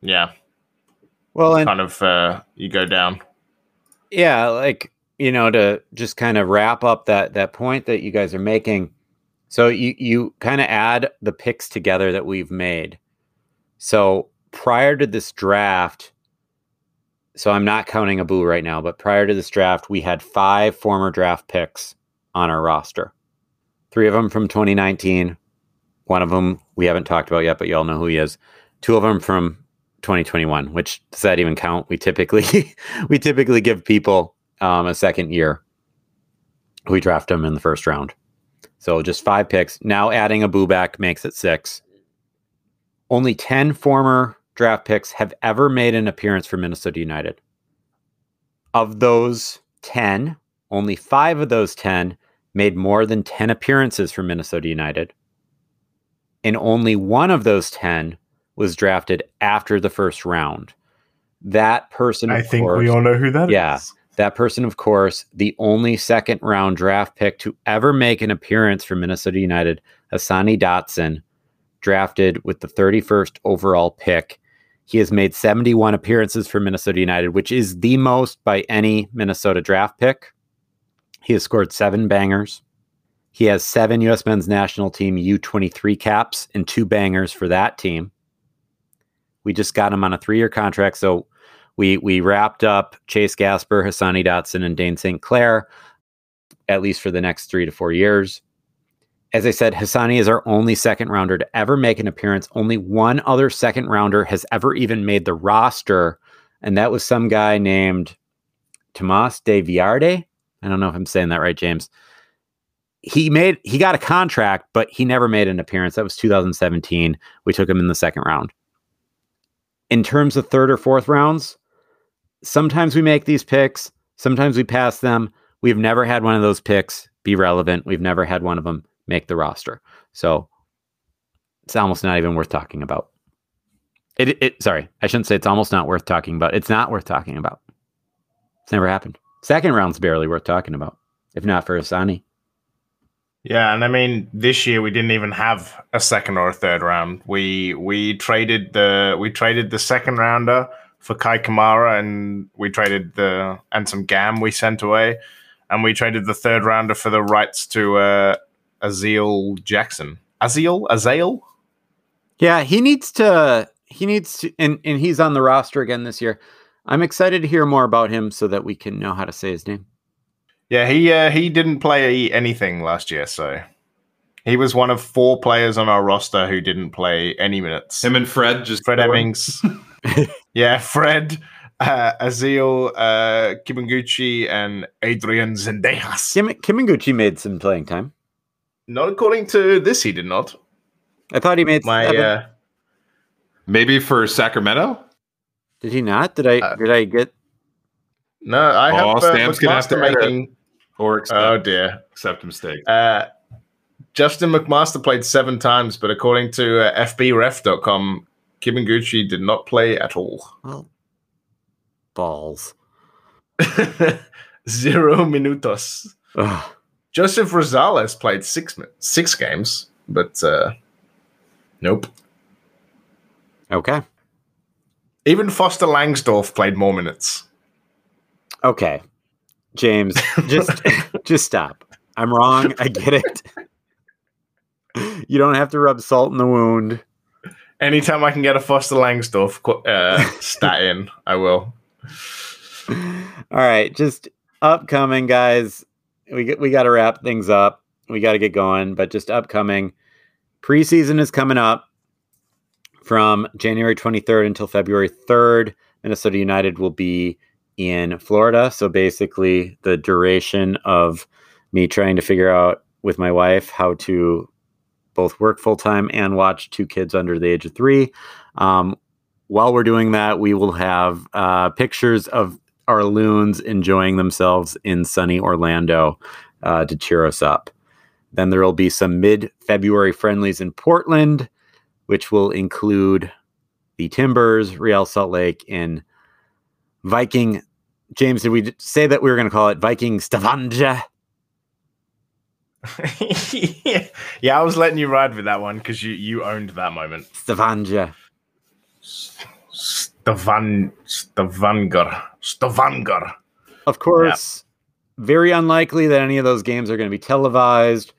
yeah, well, and, kind of uh, you go down. Yeah, like you know, to just kind of wrap up that that point that you guys are making. So you you kind of add the picks together that we've made. So prior to this draft, so I'm not counting Abu right now, but prior to this draft, we had five former draft picks on our roster. Three of them from 2019. One of them we haven't talked about yet, but you all know who he is. Two of them from 2021. Which does that even count? We typically we typically give people um, a second year. We draft them in the first round. So just five picks. Now adding Abu back makes it six. Only 10 former draft picks have ever made an appearance for Minnesota United. Of those 10, only five of those 10 made more than 10 appearances for Minnesota United. And only one of those 10 was drafted after the first round. That person, I think course, we all know who that is. Yeah. That person, of course, the only second round draft pick to ever make an appearance for Minnesota United, Hassani Dotson, drafted with the 31st overall pick. He has made 71 appearances for Minnesota United, which is the most by any Minnesota draft pick. He has scored seven bangers. He has seven U.S. men's national team U23 caps and two bangers for that team. We just got him on a three year contract. So we we wrapped up Chase Gasper, Hassani Dotson, and Dayne St. Clair, at least for the next three to four years. As I said, Hassani is our only second rounder to ever make an appearance. Only one other second rounder has ever even made the roster, and that was some guy named Thomas de Villardi. I don't know if I'm saying that right, James. He made he got a contract, but he never made an appearance. That was 2017. We took him in the second round. In terms of third or fourth rounds, sometimes we make these picks, sometimes we pass them. We've never had one of those picks be relevant. We've never had one of them make the roster. So it's almost not even worth talking about. It, it sorry, I shouldn't say it's almost not worth talking about. It's not worth talking about. It's never happened. Second round's barely worth talking about, if not for Hassani. Yeah, and I mean this year we didn't even have a second or a third round. We we traded the we traded the second rounder for Kei Kamara and we traded the and some GAM we sent away. And we traded the third rounder for the rights to uh Aziel Jackson. Aziel? Azael? Yeah, he needs to he needs to and, and he's on the roster again this year. I'm excited to hear more about him so that we can know how to say his name. Yeah, he uh, he didn't play anything last year, so he was one of four players on our roster who didn't play any minutes. Him and Fred just Fred Emmings. yeah, Fred, uh, Aziel, uh, Kibunguchy, and Adrian Zendejas. Kim, Kibunguchy made some playing time. Not according to this, he did not. I thought he made My seven. uh, maybe for Sacramento. Did he not? Did I uh, did I get no, I have Oh, uh, Stam's gonna have to making. Or accept, Oh dear. accept mistake. Uh, Justin McMaster played seven times, but according to uh, FBref.com, Kibunguchy did not play at all. well balls? Zero minutos. Ugh. Joseph Rosales played six six games, but uh, nope. Okay. Even Foster Langsdorff played more minutes. Okay. James, just just stop. I'm wrong. I get it. You don't have to rub salt in the wound. Anytime I can get a Foster Langsdorff uh, stat in, I will. All right, just upcoming guys. We get, we got to wrap things up. We got to get going, but just upcoming preseason is coming up from January 23rd until February 3rd. Minnesota United will be in Florida, so basically the duration of me trying to figure out with my wife how to both work full time and watch two kids under the age of three. Um, while we're doing that, we will have uh, pictures of our loons enjoying themselves in sunny Orlando uh, to cheer us up. Then there will be some mid February friendlies in Portland, which will include the Timbers, Real Salt Lake, and Viking. James, did we say that we were going to call it Viking Stavanger? yeah, I was letting you ride with that one because you, you owned that moment. Stavanger. Stavan Stavanger. Stavanger. Of course, very unlikely that any of those games are going to be televised.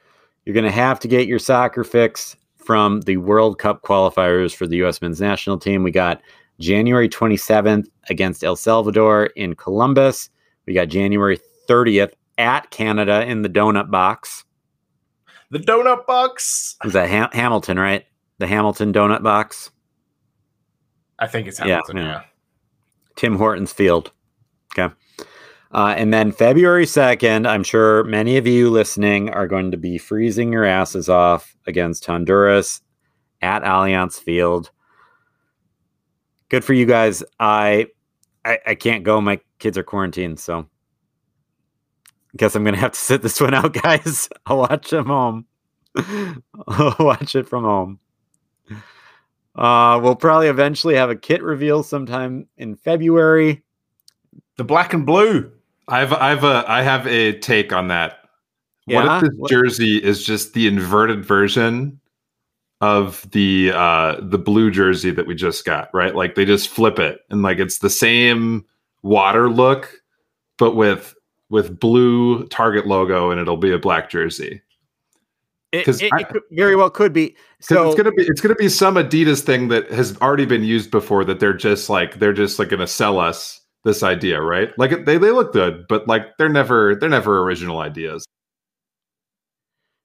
You're going to have to get your soccer fix from the World Cup qualifiers for the U.S. men's national team. We got January 27th against El Salvador in Columbus. We got January 30th at Canada in the donut box. The donut box. Was that Ham- Hamilton, right? The Hamilton donut box. I think it's Yeah, yeah. Yeah. Tim Hortons Field. Okay. Uh, and then February 2nd, I'm sure many of you listening are going to be freezing your asses off against Honduras at Allianz Field. Good for you guys. I I, I can't go. My kids are quarantined, so I guess I'm gonna have to sit this one out, guys. I'll watch them home. I'll watch it from home. Uh, we'll probably eventually have a kit reveal sometime in February. The black and blue. I've I've a I have a take on that. Yeah? What if this jersey is just the inverted version of the uh the blue jersey that we just got, right? Like they just flip it and like it's the same water look, but with with blue target logo and it'll be a black jersey. It, 'Cause it, I- it very well could be. So it's gonna be it's gonna be some Adidas thing that has already been used before that they're just like they're just like gonna sell us this idea, right? Like they, they look good, but like they're never they're never original ideas.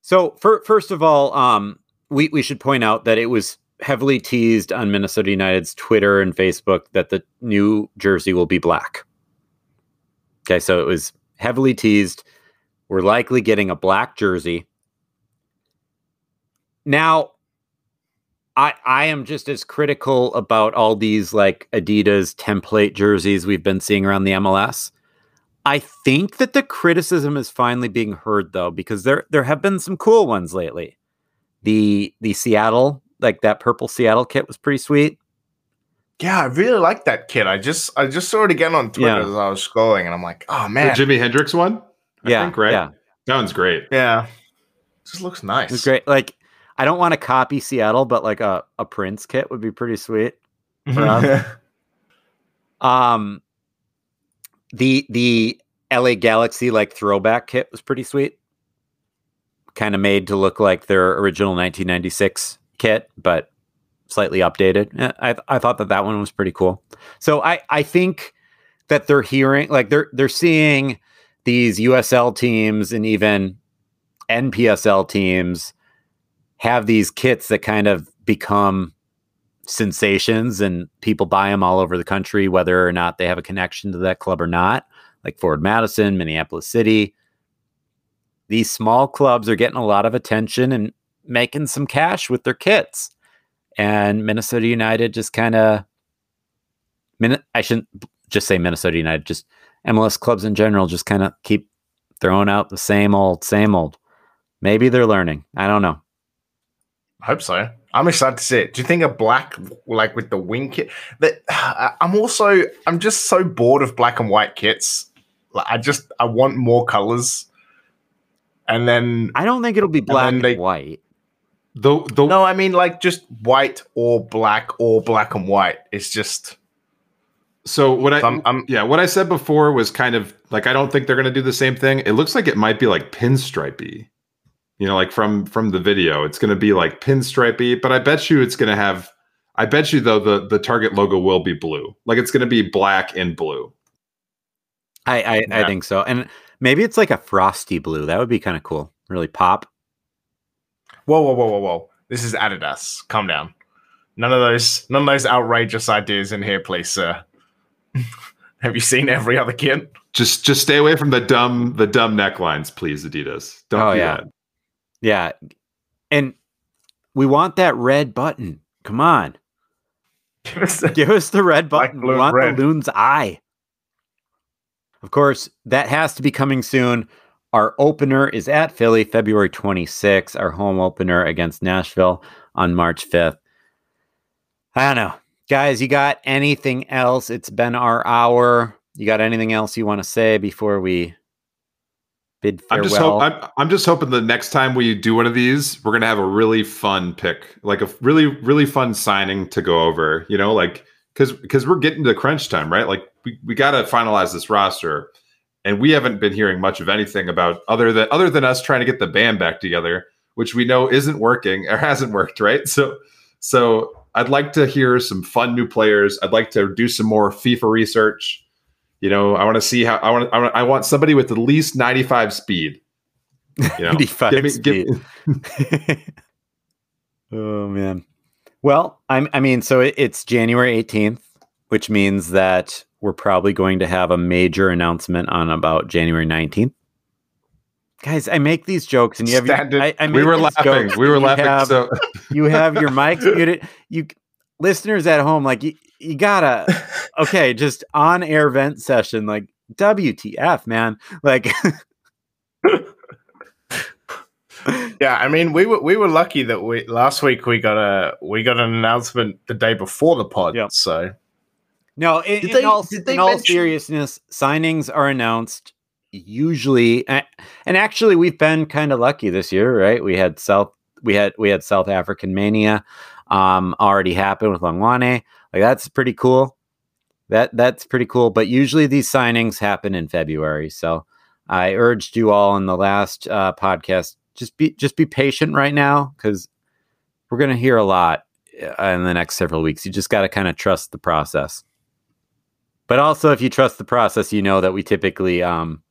So fir- first of all, um, we we should point out that it was heavily teased on Minnesota United's Twitter and Facebook that the new jersey will be black. Okay, so it was heavily teased. We're likely getting a black jersey. Now, I I am just as critical about all these like Adidas template jerseys we've been seeing around the MLS. I think that the criticism is finally being heard though, because there there have been some cool ones lately. The the Seattle, like that purple Seattle kit was pretty sweet. Yeah, I really like that kid. I just I just saw it again on Twitter Yeah. as I was scrolling, and I'm like, oh man, The man, Jimi Hendrix one, I yeah, think, right? yeah, That one's great. yeah, just looks nice. it was great. Like I don't want to copy Seattle, but like a a Prince kit would be pretty sweet. Um, the the LA Galaxy like throwback kit was pretty sweet. Kind of made to look like their original 1996 kit, but slightly updated. Eh, I I thought that that one was pretty cool. So I I think that they're hearing like they're they're seeing these USL teams and even NPSL teams have these kits that kind of become sensations and people buy them all over the country, whether or not they have a connection to that club or not, like Forward Madison, Minneapolis City. These small clubs are getting a lot of attention and making some cash with their kits. And Minnesota United just kind of, Min- I shouldn't just say Minnesota United, just MLS clubs in general just kind of keep throwing out the same old, same old. Maybe they're learning. I don't know. I hope so. I'm excited to see it. Do you think a black, like with the wing kit? That I'm also, I'm just so bored of black and white kits. Like, I just, I want more colors. And then, I don't think it'll be black and, they- white. The the no, I mean like just white or black or black and white. It's just, so what I I'm, I'm yeah what I said before was kind of like I don't think they're gonna do the same thing. It looks like it might be like pinstripey. You know, like from from the video, it's gonna be like pinstripey, but I bet you it's gonna have. I bet you though the the target logo will be blue. Like it's gonna be black and blue. I I, I think so, and maybe it's like a frosty blue. That would be kind of cool. Really pop. Whoa, whoa, whoa, whoa, whoa! This is Adidas. Calm down. None of those, none of those outrageous ideas in here, please, sir. Have you seen every other kid? Just just stay away from the dumb the dumb necklines, please, Adidas. Don't Oh, do yeah. that. Yeah, and we want that red button. Come on, Give us the- give us the red button. blue, we want red. the loon's eye. Of course, that has to be coming soon. Our opener is at Philly, February 26th. Our home opener against Nashville on March 5th. I don't know. Guys, you got anything else? It's been our hour. You got anything else you want to say before we bid I'm just hope, I'm, I'm just hoping the next time we do one of these, we're gonna have a really fun pick, like a really really fun signing to go over. You know, like because because we're getting to crunch time, right? Like we, we got to finalize this roster, and we haven't been hearing much of anything about other than other than us trying to get the band back together, which we know isn't working or hasn't worked, right? So so I'd like to hear some fun new players. I'd like to do some more FIFA research. You know, I want to see how I want I want, I want somebody with at least 95 speed. You know, 95 give me- speed. give- oh man. Well, I'm, I mean, so it, it's January 18th, which means that we're probably going to have a major announcement on about January 19th. Guys, I make these jokes, and you have your, I, I we were laughing. We were laughing. have- so you have your mics muted. You listeners at home, like you, you gotta okay, just on air vent session, like WTF, man. Like Yeah, I mean, we were we were lucky that we last week we got a we got an announcement the day before the pod. Yep. So no, in, in they- all, in all seriousness, signings are announced usually and actually we've been kind of lucky this year, right? We had South we had we had South African Mania um already happened with Hlongwane. Like that's pretty cool. That that's pretty cool. But usually these signings happen in February. So I urged you all in the last uh, podcast just be just be patient right now because we're gonna hear a lot uh, in the next several weeks. You just got to kind of trust the process. But also, if you trust the process, you know that we typically um,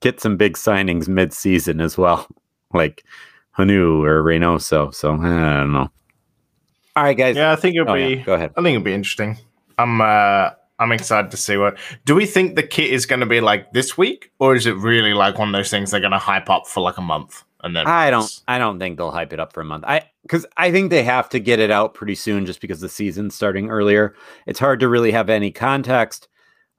get some big signings mid-season as well, like Hunou or Reynoso. So I don't know. All right, guys. yeah, I think it'll Oh, be yeah. Go ahead. I think it'll be interesting. I'm uh I'm excited to see what. Do we think the kit is going to be like this week, or is it really like one of those things they're going to hype up for like a month and then? I don't. I don't think they'll hype it up for a month. I because I think they have to get it out pretty soon, just because the season's starting earlier. It's hard to really have any context.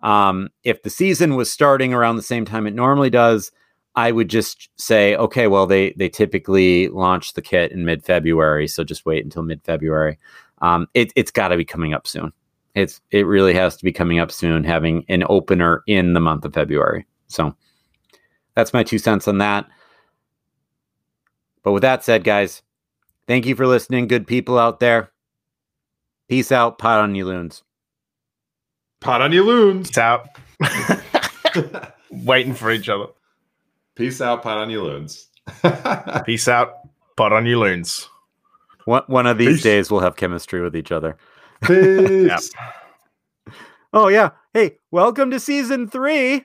Um, if the season was starting around the same time it normally does, I would just say, okay, well they they typically launch the kit in mid February, so just wait until mid February. Um, it, it's got to be coming up soon. It's it really has to be coming up soon, having an opener in the month of February. So that's my two cents on that. But with that said, guys, thank you for listening, good people out there. Peace out, pod on you loons. pod on you loons. It's out. Waiting for each other. Peace out, pod on your loons. Peace out. Pod on your loons. One, one of these Peace. days we'll have chemistry with each other. Peace. Oh yeah. Hey, welcome to season three.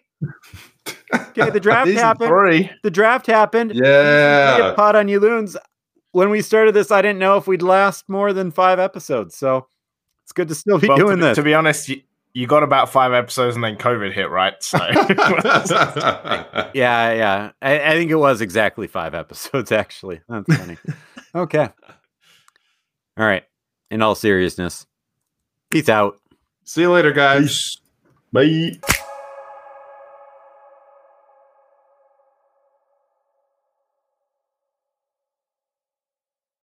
Okay, the draft happened. three. The draft happened. Yeah. Pod on you loons. When we started this, I didn't know if we'd last more than five episodes. So it's good to still be Well, doing to, this. To be honest, you, you got about five episodes and then COVID hit, right? So Yeah, yeah. I, I think it was exactly five episodes, actually. That's funny. okay. All right. In all seriousness, peace out. See you later, guys. Peace. Bye.